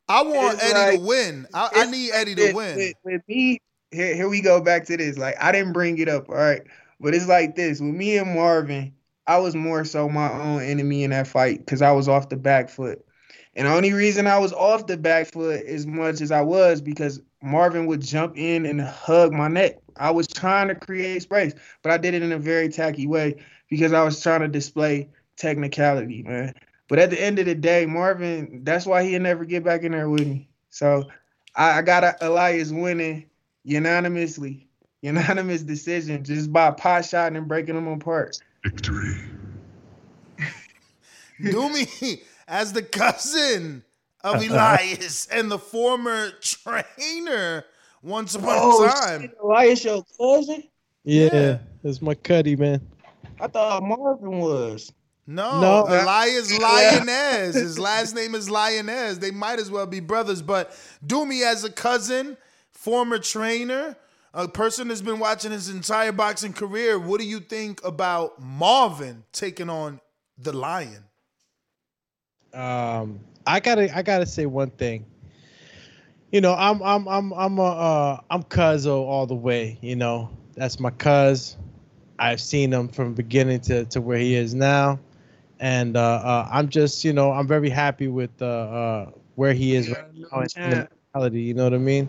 Speaker 9: I want
Speaker 13: It's
Speaker 9: Eddie to win. I, I need Eddie to
Speaker 13: with,
Speaker 9: win.
Speaker 13: With, with me, here, here we go back to this. Like I didn't bring it up, all right. But it's like this with me and Marvin. I was more so my own enemy in that fight because I was off the back foot. And the only reason I was off the back foot as much as I was because Marvin would jump in and hug my neck. I was trying to create space, but I did it in a very tacky way because I was trying to display technicality, man. But at the end of the day, Marvin, that's why he'll never get back in there with me. So I, I got Elias winning unanimously, unanimous decision just by pot shotting and breaking them apart.
Speaker 9: Victory. Doomy as the cousin of uh-huh. Elias and the former trainer once upon
Speaker 13: Oh,
Speaker 9: a time.
Speaker 13: shit, Elias, your cousin?
Speaker 12: yeah, that's my cuddy, man.
Speaker 13: I thought Marvin was.
Speaker 9: No,
Speaker 12: No.
Speaker 9: Elias Lioness. His last name is Lioness. They might as well be brothers. But Doomy as a cousin, former trainer, a person that's been watching his entire boxing career. What do you think about Marvin taking on the Lion?
Speaker 12: Um, I gotta I gotta say one thing. You know, I'm I'm I'm I'm a uh, I'm Cuzzo all the way. You know, that's my cuz. I've seen him from beginning to, to where he is now, and uh, uh, I'm just you know I'm very happy with uh, uh, where he is right now in. You know what I mean?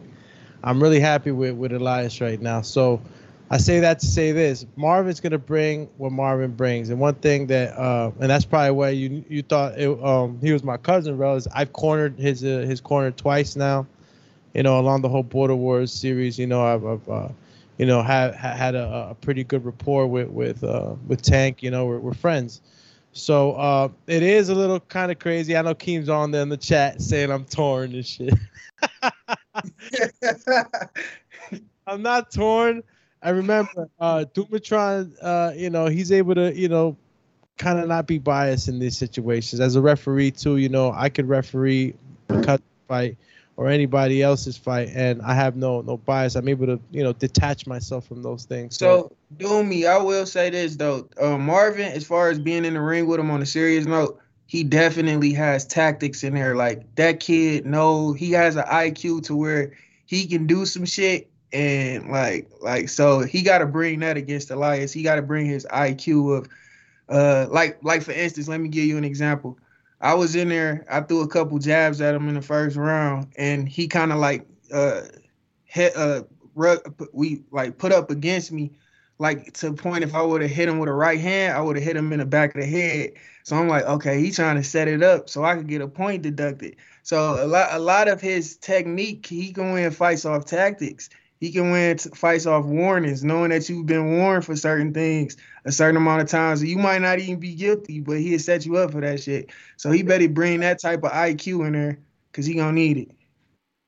Speaker 12: I'm really happy with with Elias right now. So I say that to say this: Marvin's gonna bring what Marvin brings, and one thing that, uh, and that's probably why you you thought it, um, he was my cousin, bro. Is I've cornered his uh, his corner twice now, you know, along the whole Border Wars series. You know, I've, I've uh, you know, had had a, a pretty good rapport with with uh, with Tank. You know, we're, we're friends. So uh, it is a little kind of crazy. I know Keem's on there in the chat saying I'm torn and shit. I'm not torn. I remember uh Dumatron, uh, you know, he's able to, you know, kind of not be biased in these situations. As a referee too, you know, I could referee a cut fight or anybody else's fight and I have no no bias. I'm able to, you know, detach myself from those things.
Speaker 13: So, Doomy, I will say this though. Uh, Marvin, as far as being in the ring with him on a serious note, he definitely has tactics in there. Like that kid, no, he has an IQ to where he can do some shit and like like so he got to bring that against Elias. He got to bring his IQ of uh like like for instance, let me give you an example. I was in there, I threw a couple jabs at him in the first round and he kind of like uh hit uh we like put up against me like to the point if I would have hit him with a right hand, I would have hit him in the back of the head. So I'm like, okay, he's trying to set it up so I could get a point deducted. So a lot a lot of his technique, he can win fights off tactics. He can win fights off warnings, knowing that you've been warned for certain things a certain amount of times. You might not even be guilty, but he'll set you up for that shit. So he better bring that type of IQ in there because he gonna need it.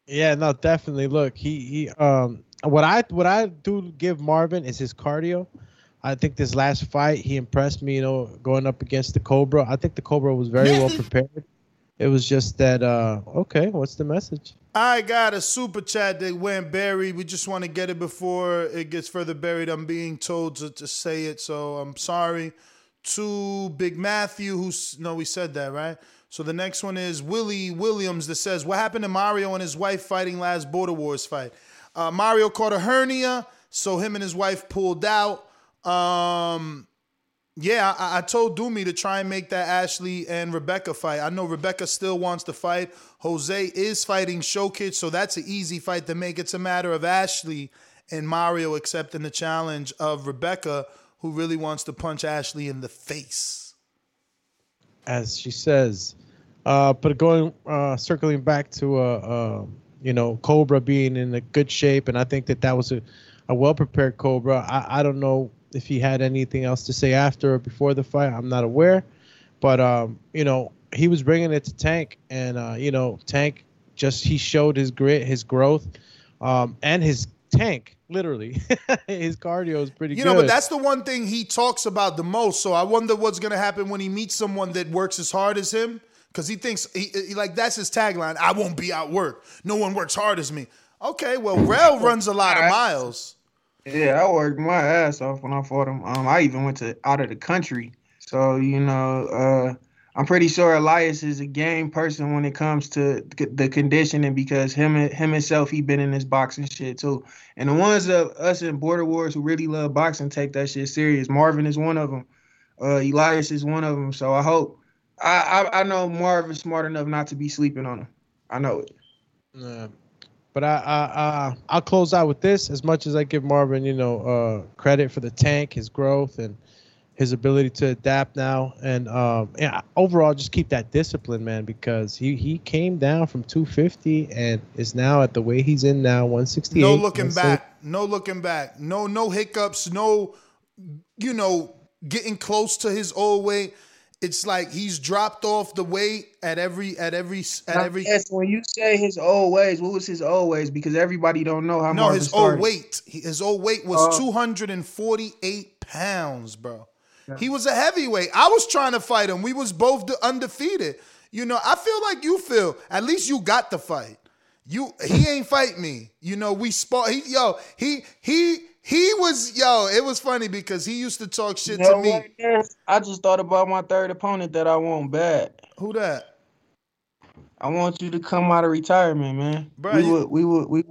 Speaker 12: Yeah, no, definitely. Look, he he um what I what I do give Marvin is his cardio. I think this last fight he impressed me, you know, going up against the Cobra. I think the Cobra was very well prepared. It was just that uh okay, what's the message?
Speaker 9: I got a super chat that went buried. We just want to get it before it gets further buried. I'm being told to, to say it, so I'm sorry. To Big Matthew, who's no, we said that right. So the next one is Willie Williams that says, "What happened to Mario and his wife fighting last Border Wars fight? Uh, Mario caught a hernia, so him and his wife pulled out. Um, yeah, I, I told Doomy to try and make that Ashley and Rebecca fight. I know Rebecca still wants to fight. Jose is fighting Showkid, so that's an easy fight to make. It's a matter of Ashley and Mario accepting the challenge of Rebecca, who really wants to punch Ashley in the face.
Speaker 12: as she says. Uh, but going, uh, circling back to, uh, uh, you know, Cobra being in a good shape, and I think that that was a, a well prepared Cobra. I, I don't know if he had anything else to say after or before the fight. I'm not aware, but um, you know, he was bringing it to Tank, and uh, you know, Tank just he showed his grit, his growth, um, and his tank. Literally, his cardio is pretty good.
Speaker 9: You
Speaker 12: good.
Speaker 9: know, but that's the one thing he talks about the most. So I wonder what's gonna happen when he meets someone that works as hard as him, because he thinks he, he- like that's his tagline. I won't be out work. No one works hard as me. Okay, well, Rel runs a lot of miles.
Speaker 13: Yeah, I worked my ass off when I fought him. Um, I even went to out of the country. So you know, uh, I'm pretty sure Elias is a game person when it comes to the conditioning because him him himself he been in this boxing shit too. And the ones of us in Border Wars who really love boxing take that shit serious. Marvin is one of them. Uh, Elias is one of them. So I hope I, I I know Marvin's smart enough not to be sleeping on him. I know it.
Speaker 12: Yeah. But I, I, I, I'll close out with this. As much as I give Marvin, you know, uh, credit for the tank, his growth, and his ability to adapt now, and um, yeah, overall, just keep that discipline, man, because he he came down from 250 and is now at the way he's in now, 168.
Speaker 9: No looking back. No looking back. No no hiccups. No, you know, getting close to his old weight. It's like he's dropped off the weight at every at every at
Speaker 13: Now,
Speaker 9: every.
Speaker 13: yes, when you say his old ways, what was his old ways? Because everybody don't know how.
Speaker 9: No,
Speaker 13: Marvin
Speaker 9: his
Speaker 13: started.
Speaker 9: old weight. His old weight was uh,
Speaker 13: Oh.
Speaker 9: 248 pounds, bro. He was a heavyweight. I was trying to fight him. We was both undefeated. You know, I feel like you feel. At least you got the fight. You he ain't fight me. You know, we spar. He, yo, he he he was yo. It was funny because he used to talk shit
Speaker 13: You know
Speaker 9: to me.
Speaker 13: what, I just thought about my third opponent that I want bad.
Speaker 9: Who that?
Speaker 13: I want you to come out of retirement, man.
Speaker 9: Bruh,
Speaker 13: we
Speaker 9: you-
Speaker 13: would, we would, we.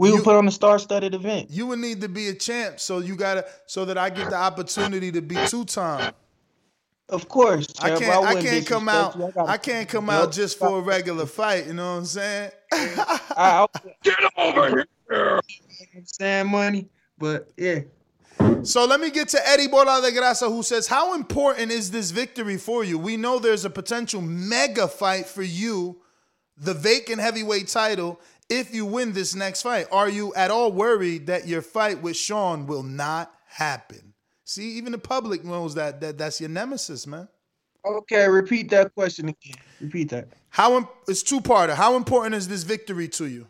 Speaker 13: We will put on a star-studded event.
Speaker 9: You would need to be a champ, so you gotta so that I get the opportunity to be two time.
Speaker 13: Of course,
Speaker 9: I can't. I,
Speaker 13: wouldn't
Speaker 9: can't come out.
Speaker 13: I gotta-
Speaker 9: I can't come out just for a regular fight. You know what I'm saying?
Speaker 13: I, Get him over here. Saying money, but yeah.
Speaker 9: So let me get to Eddie Bola de Grasa, who says, How important is this victory for you? We know there's a potential mega fight for you, the vacant heavyweight title, if you win this next fight. Are you at all worried that your fight with Sean will not happen? See, even the public knows that, that that's your nemesis, man.
Speaker 13: Okay, repeat that question again. Repeat that.
Speaker 9: How im- it's two parter. How important is this victory to you?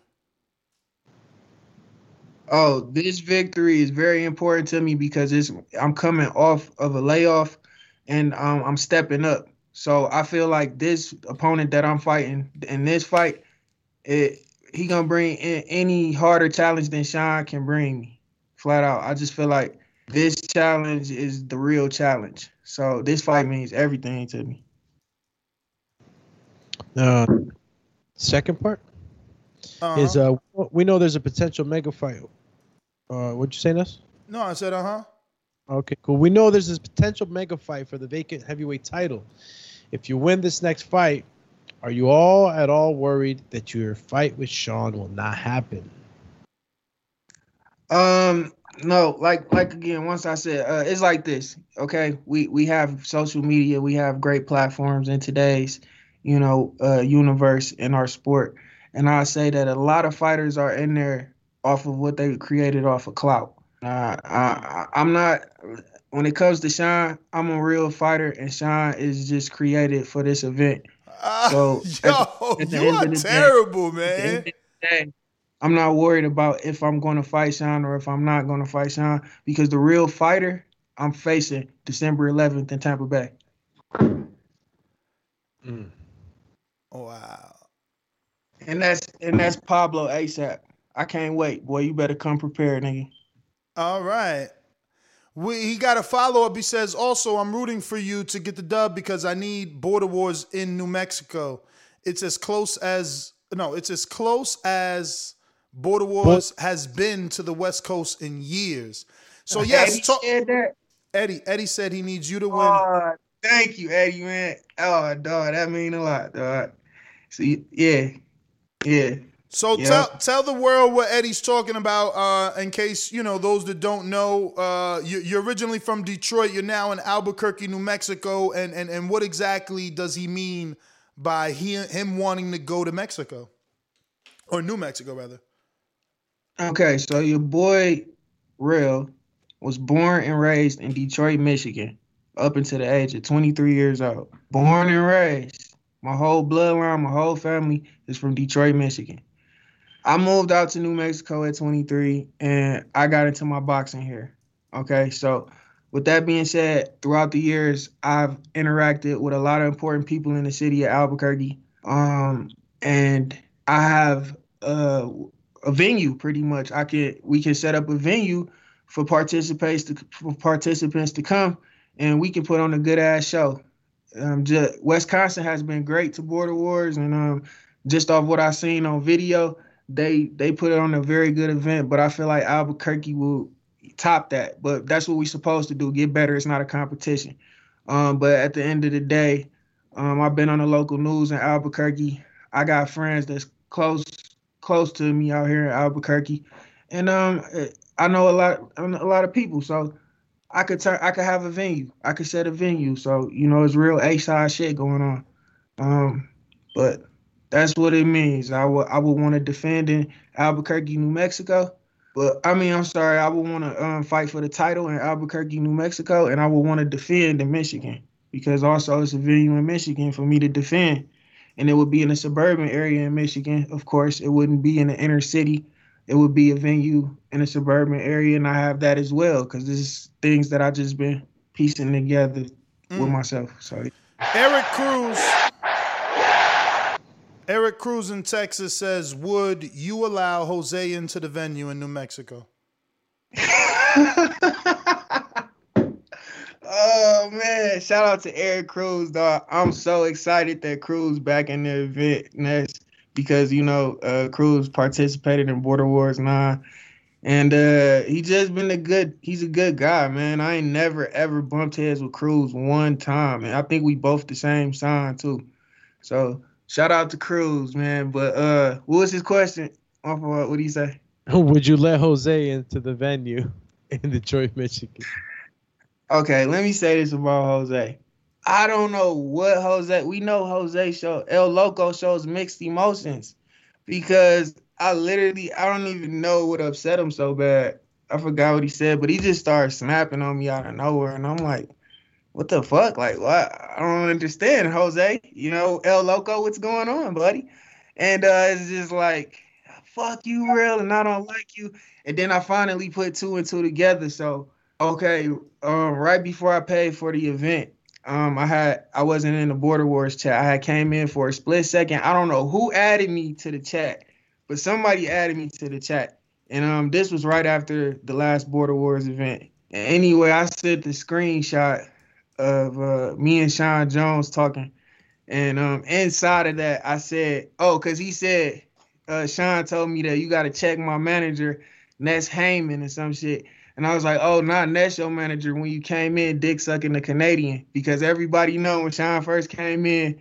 Speaker 13: Oh, this victory is very important to me because it's I'm coming off of a layoff and um, I'm stepping up. So I feel like this opponent that I'm fighting in this fight, it he gonna bring in any harder challenge than Sean can bring me. Flat out. I just feel like this challenge is the real challenge. So this fight means everything to me.
Speaker 12: Uh, second part is uh we know there's a potential mega fight. Uh, what'd you say, Ness?
Speaker 9: No, I said, uh huh.
Speaker 12: Okay, cool. We know there's this potential mega fight for the vacant heavyweight title. If you win this next fight, are you all at all worried that your fight with Sean will not happen?
Speaker 13: Um, no, like like again, once I said, uh, it's like this. Okay, we we have social media, we have great platforms in today's, you know, uh, universe in our sport, and I say that a lot of fighters are in there off of what they created off of clout. Uh, I, I'm not. When it comes to Sean, I'm a real fighter, and Sean is just created for this event. So,
Speaker 9: Yo,
Speaker 13: at the
Speaker 9: you are
Speaker 13: day-
Speaker 9: terrible,
Speaker 13: end
Speaker 9: man.
Speaker 13: day, I'm not worried about if I'm going to fight Sean or if I'm not going to fight Sean because the real fighter I'm facing December 11th in Tampa Bay. Mm.
Speaker 9: Wow.
Speaker 13: And that's and that's Pablo ASAP. I can't wait, boy. You better come prepared, nigga.
Speaker 9: All right. We, he got a follow up. He says, also, I'm rooting for you to get the dub because I need border wars in New Mexico. It's as close as, no, it's as close as border wars has been to the West Coast in years. So, yes,
Speaker 13: Eddie
Speaker 9: talk,
Speaker 13: said that?
Speaker 9: Eddie, Eddie said he needs you to win.
Speaker 13: Oh, thank you, Eddie, man. Oh, dog, that mean a lot, dog. See, yeah, yeah.
Speaker 9: So
Speaker 13: Yeah.
Speaker 9: tell tell the world what Eddie's talking about. Uh, in case you know those that don't know, uh, you, you're originally from Detroit. You're now in Albuquerque, New Mexico, and and and what exactly does he mean by he, him wanting to go to Mexico or New Mexico rather?
Speaker 13: Okay, so your boy Real was born and raised in Detroit, Michigan, up until the age of 23 years old. Born and raised. My whole bloodline, my whole family is from Detroit, Michigan. I moved out to New Mexico at 23 and I got into my boxing here. Okay, so with that being said, throughout the years, I've interacted with a lot of important people in the city of Albuquerque. Um, and I have uh, a venue pretty much. I can we can set up a venue for participants to for participants to come and we can put on a good ass show. Um, just, Wisconsin has been great to Border Wars, and um, just off what I've seen on video, they they put it on a very good event. But I feel like Albuquerque will top that. But that's what we're supposed to do: get better. It's not a competition. Um, but at the end of the day, um, I've been on the local news in Albuquerque. I got friends that's close close to me out here in Albuquerque, and um, I know a lot a lot of people. So I could turn I could have a venue. I could set a venue. So, you know, it's real A side shit going on. Um, but that's what it means. I would I would want to defend in Albuquerque, New Mexico. But I mean, I'm sorry, I would want to um, fight for the title in Albuquerque, New Mexico, and I would want to defend in Michigan because also it's a venue in Michigan for me to defend. And it would be in a suburban area in Michigan. Of course, it wouldn't be in the inner city. It would be a venue in a suburban area, and I have that as well because this is things that I've just been piecing together with myself. So
Speaker 9: Eric Cruz. Eric Cruz in Texas says, "Would you allow Jose into the venue in New Mexico?"
Speaker 13: Oh man! Shout out to Eric Cruz, dog. I'm so excited that Cruz back in the event. Ness, because you know uh, Cruz participated in Border Wars Nine, and uh, he just been a good. He's a good guy, man. I ain't never ever bumped heads with Cruz one time, and I think we both the same sign too. So shout out to Cruz, man. But uh, what was his question? Off of what? Did he say?
Speaker 12: Would you let Jose into the venue in Detroit, Michigan?
Speaker 13: Okay, let me say this about Jose. I don't know what Jose. We know Jose show El Loco shows mixed emotions because I literally I don't even know what upset him so bad. I forgot what he said, but he just started snapping on me out of nowhere, and I'm like, "What the fuck? Like, what? I don't understand, Jose. You know, El Loco, what's going on, buddy?" And uh, it's just like, "Fuck you, real," and I don't like you. And then I finally put two and two together. So, okay, um, right before I paid for the event, um, I had I wasn't in the Border Wars chat. I had came in for a split second. I don't know who added me to the chat, but somebody added me to the chat. And um, this was right after the last Border Wars event. And anyway, I sent the screenshot of uh, me and Sean Jones talking. And um, inside of that, I said, "Oh, cause he said, uh, Sean told me that you got to check my manager, Ness Heyman, and some shit." And I was like, oh, not Ness your manager when you came in, dick sucking the Canadian. Because everybody know when Sean first came in,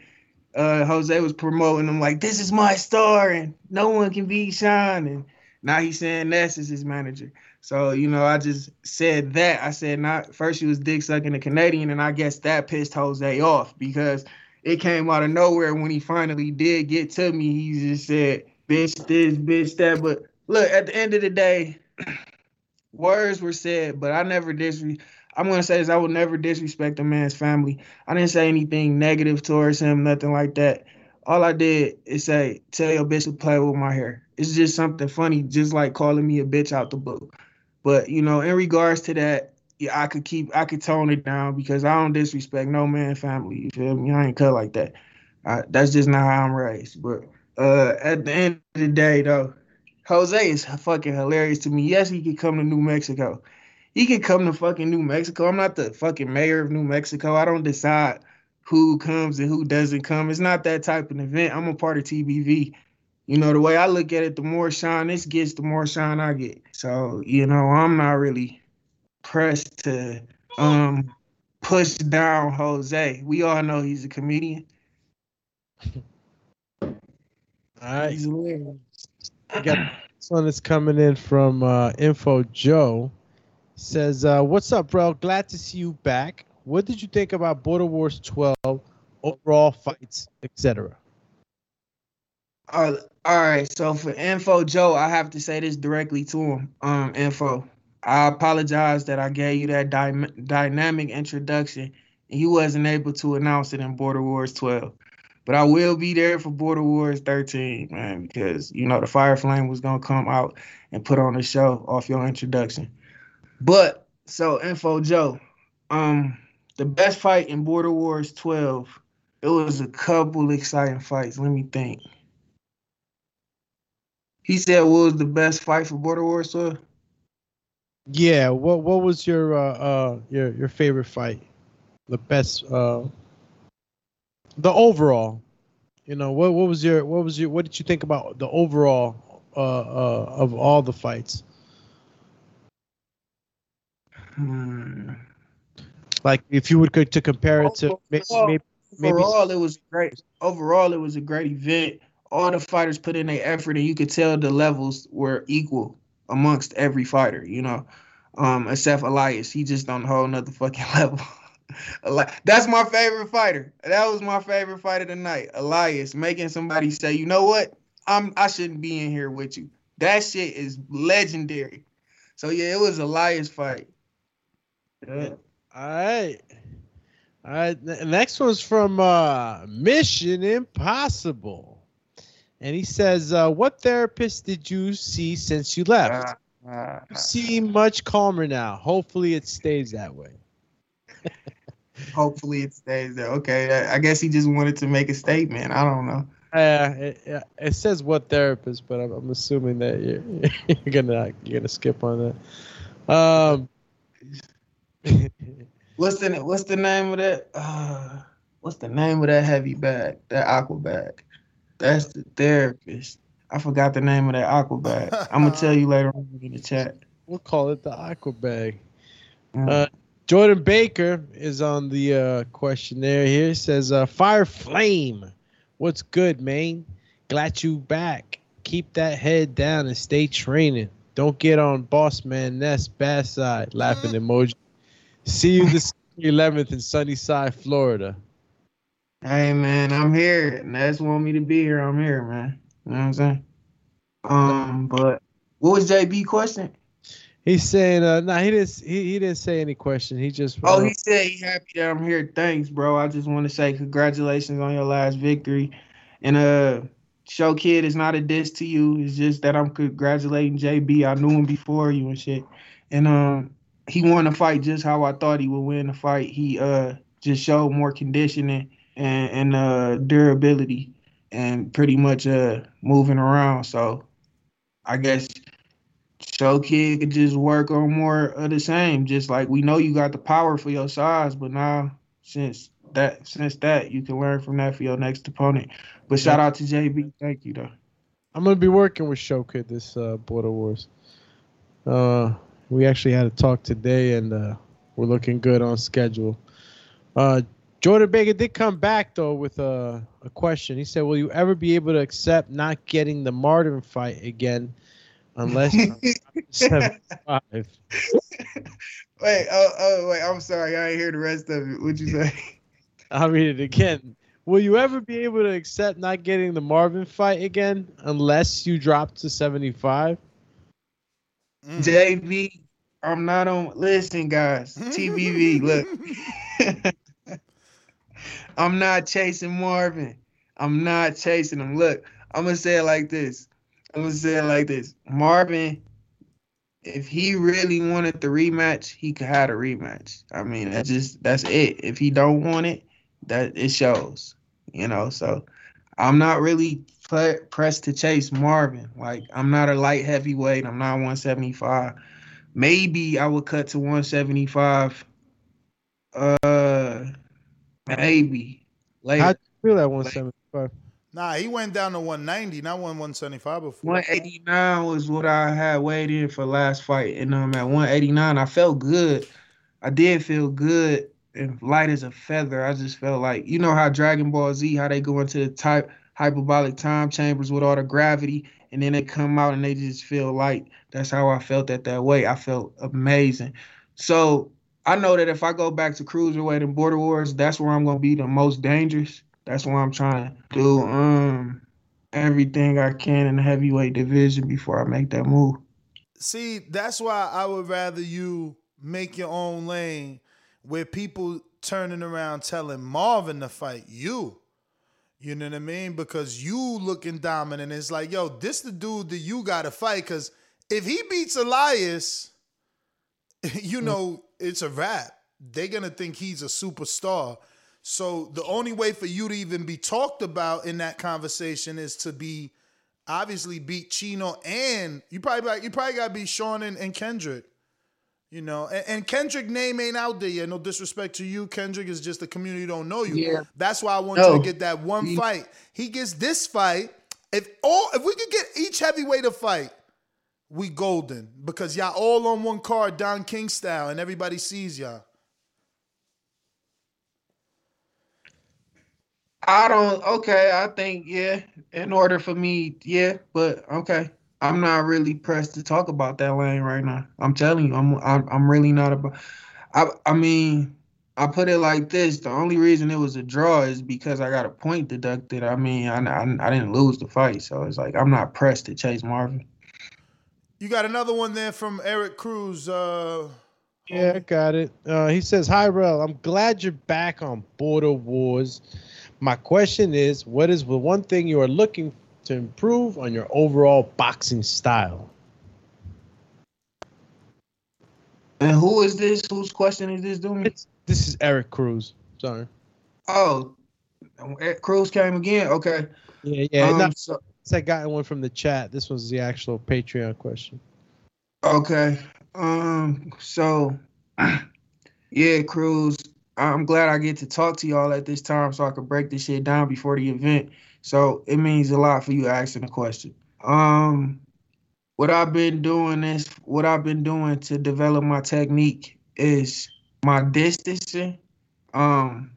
Speaker 13: uh, Jose was promoting him like, this is my star and no one can beat Sean. And now he's saying Ness is his manager. So, you know, I just said that. I said not first he was dick sucking the Canadian, and I guess that pissed Jose off because it came out of nowhere when he finally did get to me. He just said, bitch this, bitch that. But look, at the end of the day, words were said, but I never disre. I'm gonna say this: I will never disrespect a man's family. I didn't say anything negative towards him, nothing like that. All I did is say, "Tell your bitch to play with my hair." It's just something funny, just like calling me a bitch out the blue. But you know, in regards to that, yeah, I could keep, I could tone it down because I don't disrespect no man family. You feel me? I ain't cut like that. I, that's just not how I'm raised. But uh, at the end of the day, though, Jose is fucking hilarious to me. Yes, he could come to New Mexico. He could come to fucking New Mexico. I'm not the fucking mayor of New Mexico. I don't decide who comes and who doesn't come. It's not that type of event. I'm a part of TBV. You know, the way I look at it, the more shine this gets, the more shine I get. So, you know, I'm not really pressed to um push down Jose. We all know he's a comedian.
Speaker 12: All right. He's hilarious. We got this one that's coming in from uh, Info Joe. Says, uh, "What's up, bro? Glad to see you back. What did you think about Border Wars 12 overall fights, etc.?"
Speaker 13: Uh, all right. So for Info Joe, I have to say this directly to him. Um, Info, I apologize that I gave you that dy- dynamic introduction and you wasn't able to announce it in Border Wars 12. But I will be there for Border Wars 13, man, because you know the Fire Flame was gonna come out and put on a show off your introduction. But so Info Joe, um, the best fight in Border Wars 12, it was a couple exciting fights. Let me think. He said what was the best fight for Border Wars 12?
Speaker 12: Yeah. What What was your uh, uh your your favorite fight? The best uh the overall. You know what what was your what was your what did you think about the overall uh uh of all the fights?
Speaker 13: Hmm.
Speaker 12: Like if you would go to compare it to
Speaker 13: Overall,
Speaker 12: maybe, maybe
Speaker 13: overall, it was great. Overall, it was a great event. All the fighters put in their effort, and you could tell the levels were equal amongst every fighter. You know, um, except Elias, he just on a whole nother fucking level. Eli- That's my favorite fighter. That was my favorite fight of the night. Elias making somebody say, "You know what? I'm I shouldn't be in here with you." That shit is legendary. So yeah, it was Elias fight. Yeah.
Speaker 12: All right. All right. Next one's from uh, Mission Impossible. And he says, uh, What therapist did you see since you left?
Speaker 13: Uh,
Speaker 12: You seem much calmer now. Hopefully it stays that way.
Speaker 13: Hopefully it stays there. Okay, I guess he just wanted to make a statement. I don't know.
Speaker 12: Uh, it, yeah, it says what therapist, but I'm, I'm assuming that you're, you're gonna you're gonna skip on that. Um,
Speaker 13: What's the what's the name of that? Uh, what's the name of that heavy bag? That aqua bag? That's the therapist. I forgot the name of that aqua bag. I'm gonna tell you later on in the chat.
Speaker 12: We'll call it the aqua bag. Uh, Jordan Baker is on the uh, questionnaire here. He says, uh, "Fire Flame, what's good, man? Glad you back. Keep that head down and stay training. Don't get on Boss Man Nest bad side. Laughing emoji. See you this 11th in Sunnyside, Florida.
Speaker 13: Hey man, I'm here. Ness want me to be here. I'm here, man. You know what I'm saying? Um, but what was JB question?
Speaker 12: He's saying, uh, nah, he didn't. He, he didn't say any question. He just.
Speaker 13: Oh,
Speaker 12: uh,
Speaker 13: he said he happy that I'm here. Thanks, bro. I just want to say congratulations on your last victory. And uh, show kid is not a diss to you. It's just that I'm congratulating JB. I knew him before you and shit. And um, he won the fight just how I thought he would win the fight. He uh just showed more conditioning and and uh durability and pretty much uh moving around. So I guess Show Kid could just work on more of the same. Just like we know you got the power for your size, but now since that since that you can learn from that for your next opponent. But shout out to JB. Thank you though.
Speaker 12: I'm gonna be working with Showkid this uh, Border Wars. Uh, we actually had a talk today, and uh, we're looking good on schedule. Uh, Jordan Baker did come back though with a, a question. He said, "Will you ever be able to accept not getting the Martin fight again, unless 75?"
Speaker 13: Wait, oh, oh, wait. I'm sorry. I didn't hear the rest of it. What'd you say?
Speaker 12: I'll read it again. Will you ever be able to accept not getting the Marvin fight again unless you drop to 75? Mm.
Speaker 13: JB, I'm not on. Listen, guys. TBV, look. I'm not chasing Marvin. I'm not chasing him. Look, I'm gonna say it like this. I'm gonna say it like this. Marvin, if he really wanted the rematch, he could have a rematch. I mean, that's just that's it. If he don't want it, that it shows. You know, so I'm not really pre- pressed to chase Marvin. Like I'm not a light heavyweight. I'm not 175. Maybe I would cut to 175. Uh, maybe later.
Speaker 12: How'd you feel at 175?
Speaker 9: Nah, he went down to 190, not 175 before.
Speaker 13: 189 was what I had weighed in for last fight, and um, at 189 I felt good. I did feel good and light as a feather. I just felt like you know how Dragon Ball Z, how they go into the type hyperbolic time chambers with all the gravity, and then they come out and they just feel light. That's how I felt at that weight. I felt amazing. So I know that if I go back to cruiserweight and border wars, that's where I'm gonna be the most dangerous. That's why I'm trying to do um everything I can in the heavyweight division before I make that move.
Speaker 9: See, that's why I would rather you make your own lane where people turning around telling Marvin to fight you. You know what I mean? Because you looking dominant. It's like, yo, this the dude that you gotta fight. Cause if he beats Elias, you know, it's a wrap. They're gonna think he's a superstar. So the only way for you to even be talked about in that conversation is to be obviously beat Chino and you probably like, you probably gotta beat Sean and, and Kendrick. You know, and, and Kendrick name ain't out there yet. No disrespect to you. Kendrick is just the community don't know you.
Speaker 13: Yeah.
Speaker 9: That's why I want
Speaker 13: No.
Speaker 9: you to get that one
Speaker 13: He-
Speaker 9: fight. He gets this fight. If all if we could get each heavyweight a fight, we golden. Because y'all all on one card, Don King style, and everybody sees y'all.
Speaker 13: I don't. Okay, I think yeah. In order for me, yeah, but okay. I'm not really pressed to talk about that lane right now. I'm telling you, I'm I'm, really not about. I I mean, I put it like this: the only reason it was a draw is because I got a point deducted. I mean, I I, I didn't lose the fight, so it's like I'm not pressed to chase Marvin.
Speaker 9: You got another one there from Eric Cruz. Uh,
Speaker 12: Yeah, I got it. Uh, he says, Hi, Rel. I'm glad you're back on Border Wars. My question is, what is the one thing you are looking to improve on your overall boxing style?
Speaker 13: And who is this? Whose question is this doing?
Speaker 12: This is Eric Cruz. Sorry.
Speaker 13: Oh, Ed Cruz came again. Okay.
Speaker 12: Yeah, yeah.
Speaker 13: Um,
Speaker 12: no,
Speaker 13: so-
Speaker 12: I got one from the chat. This was the actual Patreon question.
Speaker 13: Okay. Um. So, yeah, Cruz. I'm glad I get to talk to y'all at this time so I can break this shit down before the event. So it means a lot for you asking the question. Um, what I've been doing is what I've been doing to develop my technique is my distancing. Um,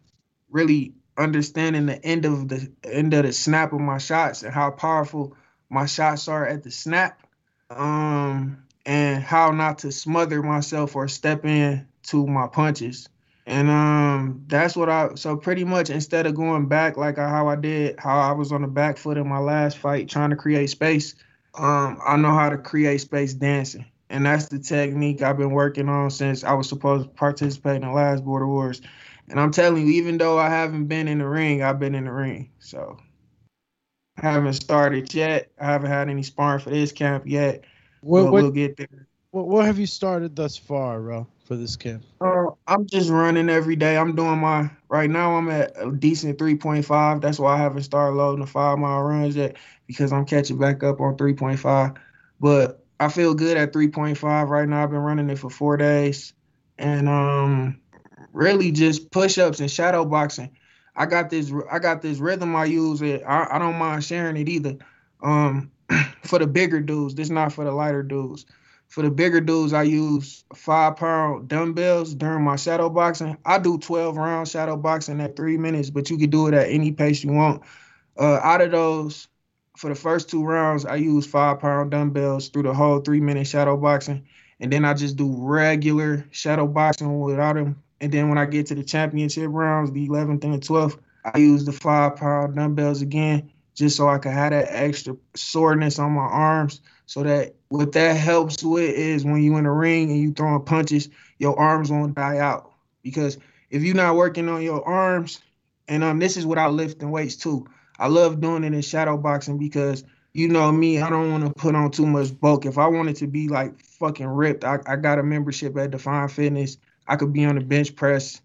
Speaker 13: really understanding the end of the end of the snap of my shots and how powerful my shots are at the snap. Um, and how not to smother myself or step in to my punches. And um, that's what I so pretty much instead of going back like how I did, how I was on the back foot in my last fight trying to create space, um, I know how to create space dancing. And that's the technique I've been working on since I was supposed to participate in the last Border Wars. And I'm telling you, even though I haven't been in the ring, I've been in the ring. So I haven't started yet. I haven't had any sparring for this camp yet.
Speaker 12: What,
Speaker 13: but
Speaker 12: what,
Speaker 13: we'll get there.
Speaker 12: what, what have you started thus far, bro, for this camp?
Speaker 13: Uh, I'm just running every day. I'm doing my right now. I'm at a decent 3.5. That's why I haven't started loading the five mile runs yet because I'm catching back up on 3.5. But I feel good at 3.5 right now. I've been running it for four days, and um, really just push ups and shadow boxing. I got this. I got this rhythm I use. It. I, I don't mind sharing it either. Um, for the bigger dudes, this not for the lighter dudes. For the bigger dudes, I use five pound dumbbells during my shadow boxing. I do 12 round shadow boxing at three minutes, but you can do it at any pace you want. Uh, out of those, for the first two rounds, I use five pound dumbbells through the whole three minute shadow boxing. And then I just do regular shadow boxing without them. And then when I get to the championship rounds, the 11th and the 12th, I use the five pound dumbbells again, just so I can have that extra soreness on my arms. So that what that helps with is when you in the ring and you throwing punches, your arms won't die out. Because if you're not working on your arms, and um, this is without lifting weights too. I love doing it in shadow boxing because you know me, I don't want to put on too much bulk. If I wanted to be like fucking ripped, I, I got a membership at Defined Fitness. I could be on the bench press,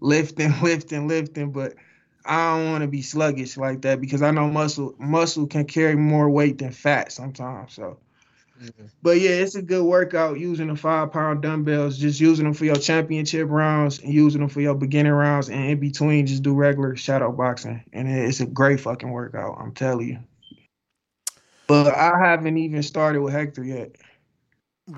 Speaker 13: lifting, lifting, lifting, but I don't want to be sluggish like that because I know muscle muscle can carry more weight than fat sometimes. So, mm-hmm. but yeah, it's a good workout using the five pound dumbbells, just using them for your championship rounds and using them for your beginning rounds, and in between, just do regular shadow boxing, and it's a great fucking workout. I'm telling you. But I haven't even started with Hector yet.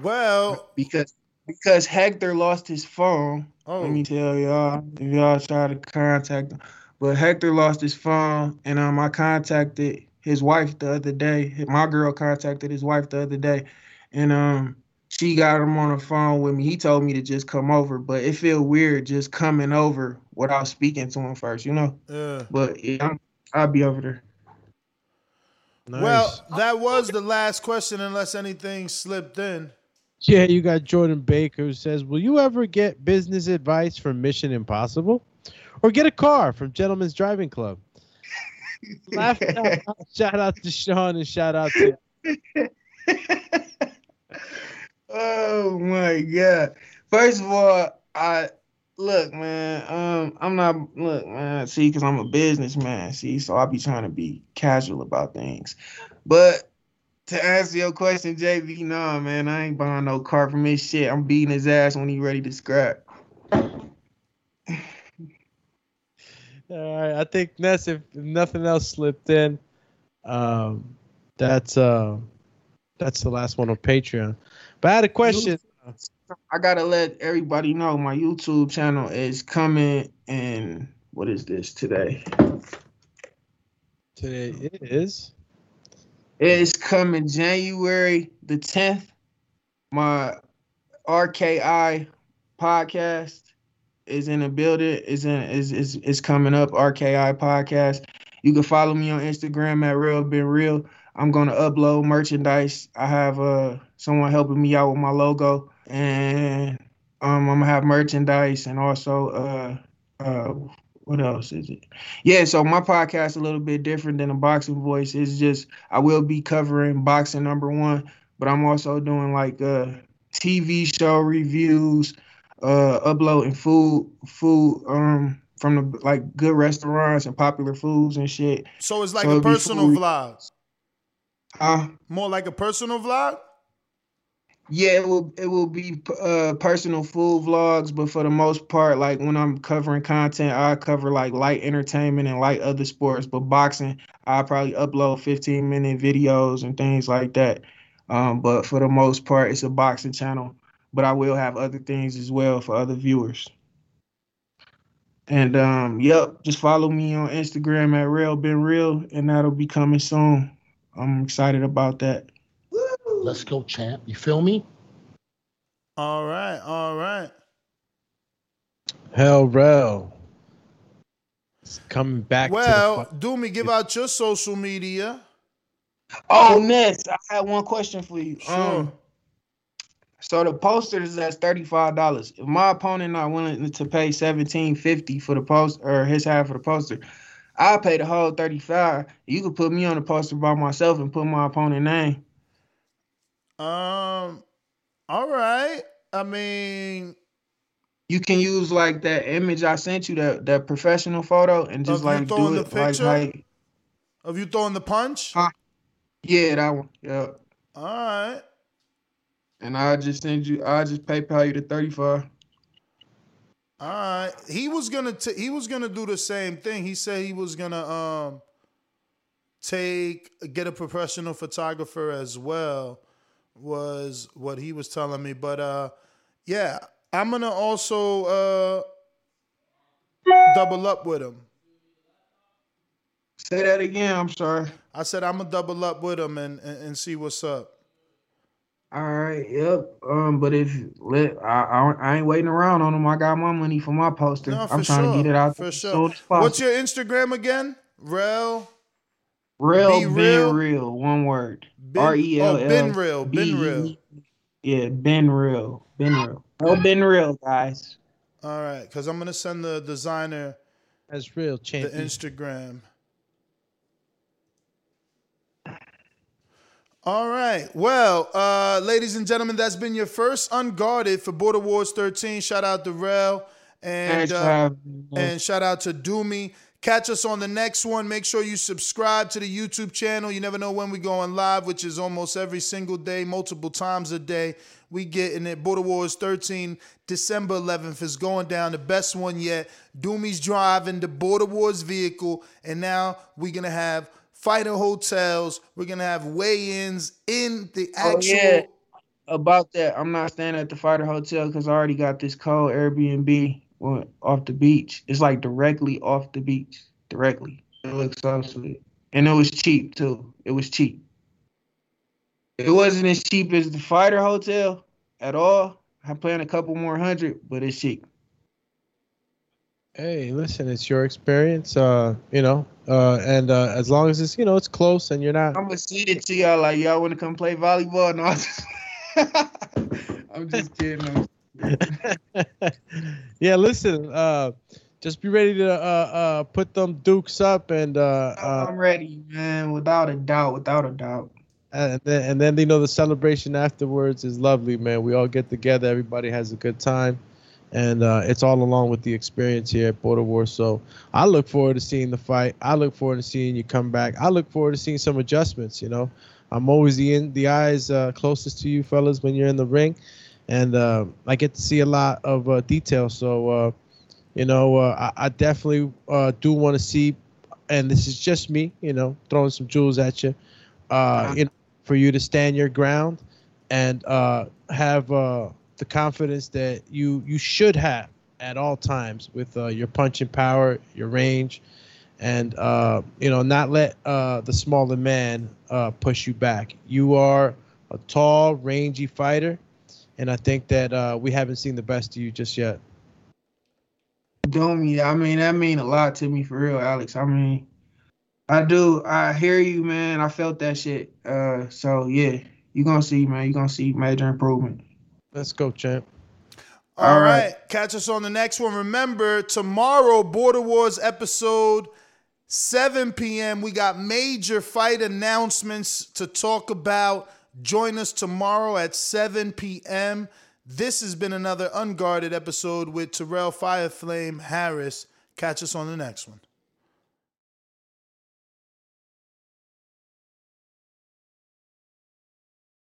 Speaker 9: Well,
Speaker 13: because because Hector lost his phone.
Speaker 9: Oh.
Speaker 13: Let me tell y'all, if y'all try to contact him. But Hector lost his phone, and um, I contacted his wife the other day. My girl contacted his wife the other day, and um, she got him on the phone with me. He told me to just come over, but it feel weird just coming over without speaking to him first, you know.
Speaker 9: Yeah.
Speaker 13: But yeah, I'm, I'll be over there. Nice.
Speaker 9: Well, that was the last question, unless anything slipped in.
Speaker 12: Yeah, you got Jordan Baker who says, "Will you ever get business advice from Mission Impossible, or get a car from Gentleman's Driving Club?" Out. shout out to Sean and shout out to
Speaker 13: Oh my god! First of all, I look, man. Um, I'm not look, man. See, because I'm a businessman. See, so I be trying to be casual about things. But to answer your question, JB, no, man, I ain't buying no car from his shit. I'm beating his ass when he ready to scrap.
Speaker 12: All right, I think if, if nothing else slipped in, um, that's uh, that's the last one on Patreon. But I had a question.
Speaker 13: I gotta let everybody know my YouTube channel is coming And What is this today?
Speaker 12: Today it is.
Speaker 13: It's coming January the 10th. My RKI podcast is in the building. Is in is is is coming up. RKI podcast. You can follow me on Instagram at Real Been Real. I'm gonna upload merchandise. I have uh someone helping me out with my logo, and um I'm gonna have merchandise and also uh uh what else is it? Yeah, so my podcast is a little bit different than a boxing voice. It's just I will be covering boxing number one, but I'm also doing like uh TV show reviews, uh uploading food food um from the like good restaurants and popular foods and shit.
Speaker 9: So it's like
Speaker 13: So
Speaker 9: a personal vlog.
Speaker 13: Huh?
Speaker 9: More like a personal vlog.
Speaker 13: Yeah, it will it will be uh personal food vlogs, but for the most part, like when I'm covering content, I cover like light entertainment and light other sports. But boxing, I probably upload 15 minute videos and things like that. Um, but for the most part, it's a boxing channel. But I will have other things as well for other viewers. And um, yep, just follow me on Instagram at Real Been Real, and that'll be coming soon. I'm excited about that.
Speaker 16: Let's go, champ. You feel me?
Speaker 9: All right, all right.
Speaker 12: Hell, Rel. It's coming back.
Speaker 9: Well,
Speaker 12: to the
Speaker 9: Doomy, give out your social media.
Speaker 13: Oh, Ness, I had one question for you.
Speaker 9: Sure.
Speaker 13: Um, so the poster is at thirty five dollars. If my opponent not willing to pay seventeen fifty for the post or his half of the poster, I'll pay the whole thirty five. You could put me on the poster by myself and put my opponent name.
Speaker 9: Um, all right. I mean,
Speaker 13: You can use like that image I sent you, that that professional photo, and just like
Speaker 9: throwing
Speaker 13: do
Speaker 9: the
Speaker 13: it like,
Speaker 9: picture?
Speaker 13: like
Speaker 9: of you throwing the punch.
Speaker 13: yeah, that one. Yeah.
Speaker 9: All right.
Speaker 13: And I just send you. I just PayPal you the thirty five.
Speaker 9: All right. He was gonna t- he was gonna do the same thing. He said he was gonna um take get a professional photographer as well was what he was telling me. But uh yeah, I'm gonna also uh double up with him.
Speaker 13: Say that again. I'm sorry.
Speaker 9: I said I'm gonna double up with him and, and, and see what's up.
Speaker 13: All right. Yep. Um. But if let I, I I ain't waiting around on him. I got my money for my poster.
Speaker 9: No,
Speaker 13: I'm trying
Speaker 9: sure.
Speaker 13: to get it out
Speaker 9: for sure.
Speaker 13: as soon as possible.
Speaker 9: What's your Instagram again? Rel
Speaker 13: real?
Speaker 9: Be real?
Speaker 13: real. One word.
Speaker 9: Ben-
Speaker 13: R E L
Speaker 9: oh, Ben Real, Ben
Speaker 13: B
Speaker 9: Real.
Speaker 13: Yeah, Ben real. Ben real. Oh, Ben real, guys.
Speaker 9: All right, because I'm gonna send the designer
Speaker 12: That's real, champion.
Speaker 9: the
Speaker 12: champion.
Speaker 9: Instagram. All right. Well, uh, ladies and gentlemen, that's been your first unguarded for Border Wars 13. Shout out to Rel and uh,
Speaker 13: having me, man.
Speaker 9: and shout out to Doomy. Catch us on the next one. Make sure you subscribe to the YouTube channel. You never know when we go on live, which is almost every single day, multiple times a day. We getting it. Border Wars 13, December 11th is going down. The best one yet. Doomy's driving the Border Wars vehicle, and now we're gonna have fighter hotels. We're gonna have weigh-ins in the
Speaker 13: Oh
Speaker 9: actual.
Speaker 13: yeah. About that, I'm not staying at the fighter hotel because I already got this cold Airbnb off the beach. It's like directly off the beach, directly. It looks so sweet, and it was cheap too. It was cheap. It wasn't as cheap as the fighter hotel at all. I'm paying a couple more hundred, but it's cheap.
Speaker 12: Hey, listen, it's your experience, uh, you know, uh, and uh, as long as it's, you know, it's close and you're not.
Speaker 13: I'm gonna send it to y'all like y'all want to come play volleyball. Just, I'm just kidding. I'm-
Speaker 12: yeah, listen, uh, just be ready to uh, uh, put them dukes up and uh, uh,
Speaker 13: I'm ready, man. Without a doubt, without a doubt.
Speaker 12: and then and then you know the celebration afterwards is lovely, man. We all get together, everybody has a good time, and uh, it's all along with the experience here at Border War. So I look forward to seeing the fight. I look forward to seeing you come back. I look forward to seeing some adjustments. You know, I'm always the in the eyes uh, closest to you fellas when you're in the ring, and uh, I get to see a lot of uh, detail. So uh, you know, uh, I, I definitely uh, do want to see, and this is just me, you know, throwing some jewels at you. Uh, you know, for you to stand your ground and uh, have uh, the confidence that you you should have at all times with uh, your punching power, your range, and uh, you know not let uh, the smaller man uh, push you back. You are a tall, rangy fighter, and I think that uh, we haven't seen the best of you just yet.
Speaker 13: Doomy, I mean, that mean a lot to me for real, Alex. I mean, I do. I hear you, man. I felt that shit. Uh, so yeah, you gonna see, man. You gonna see major improvement.
Speaker 12: Let's go, champ.
Speaker 9: All right. Catch us on the next one. Remember, tomorrow, Border Wars episode 7 p.m. We got major fight announcements to talk about. Join us tomorrow at 7 p.m. This has been another unguarded episode with Terrell Fireflame Harris. Catch us on the next one.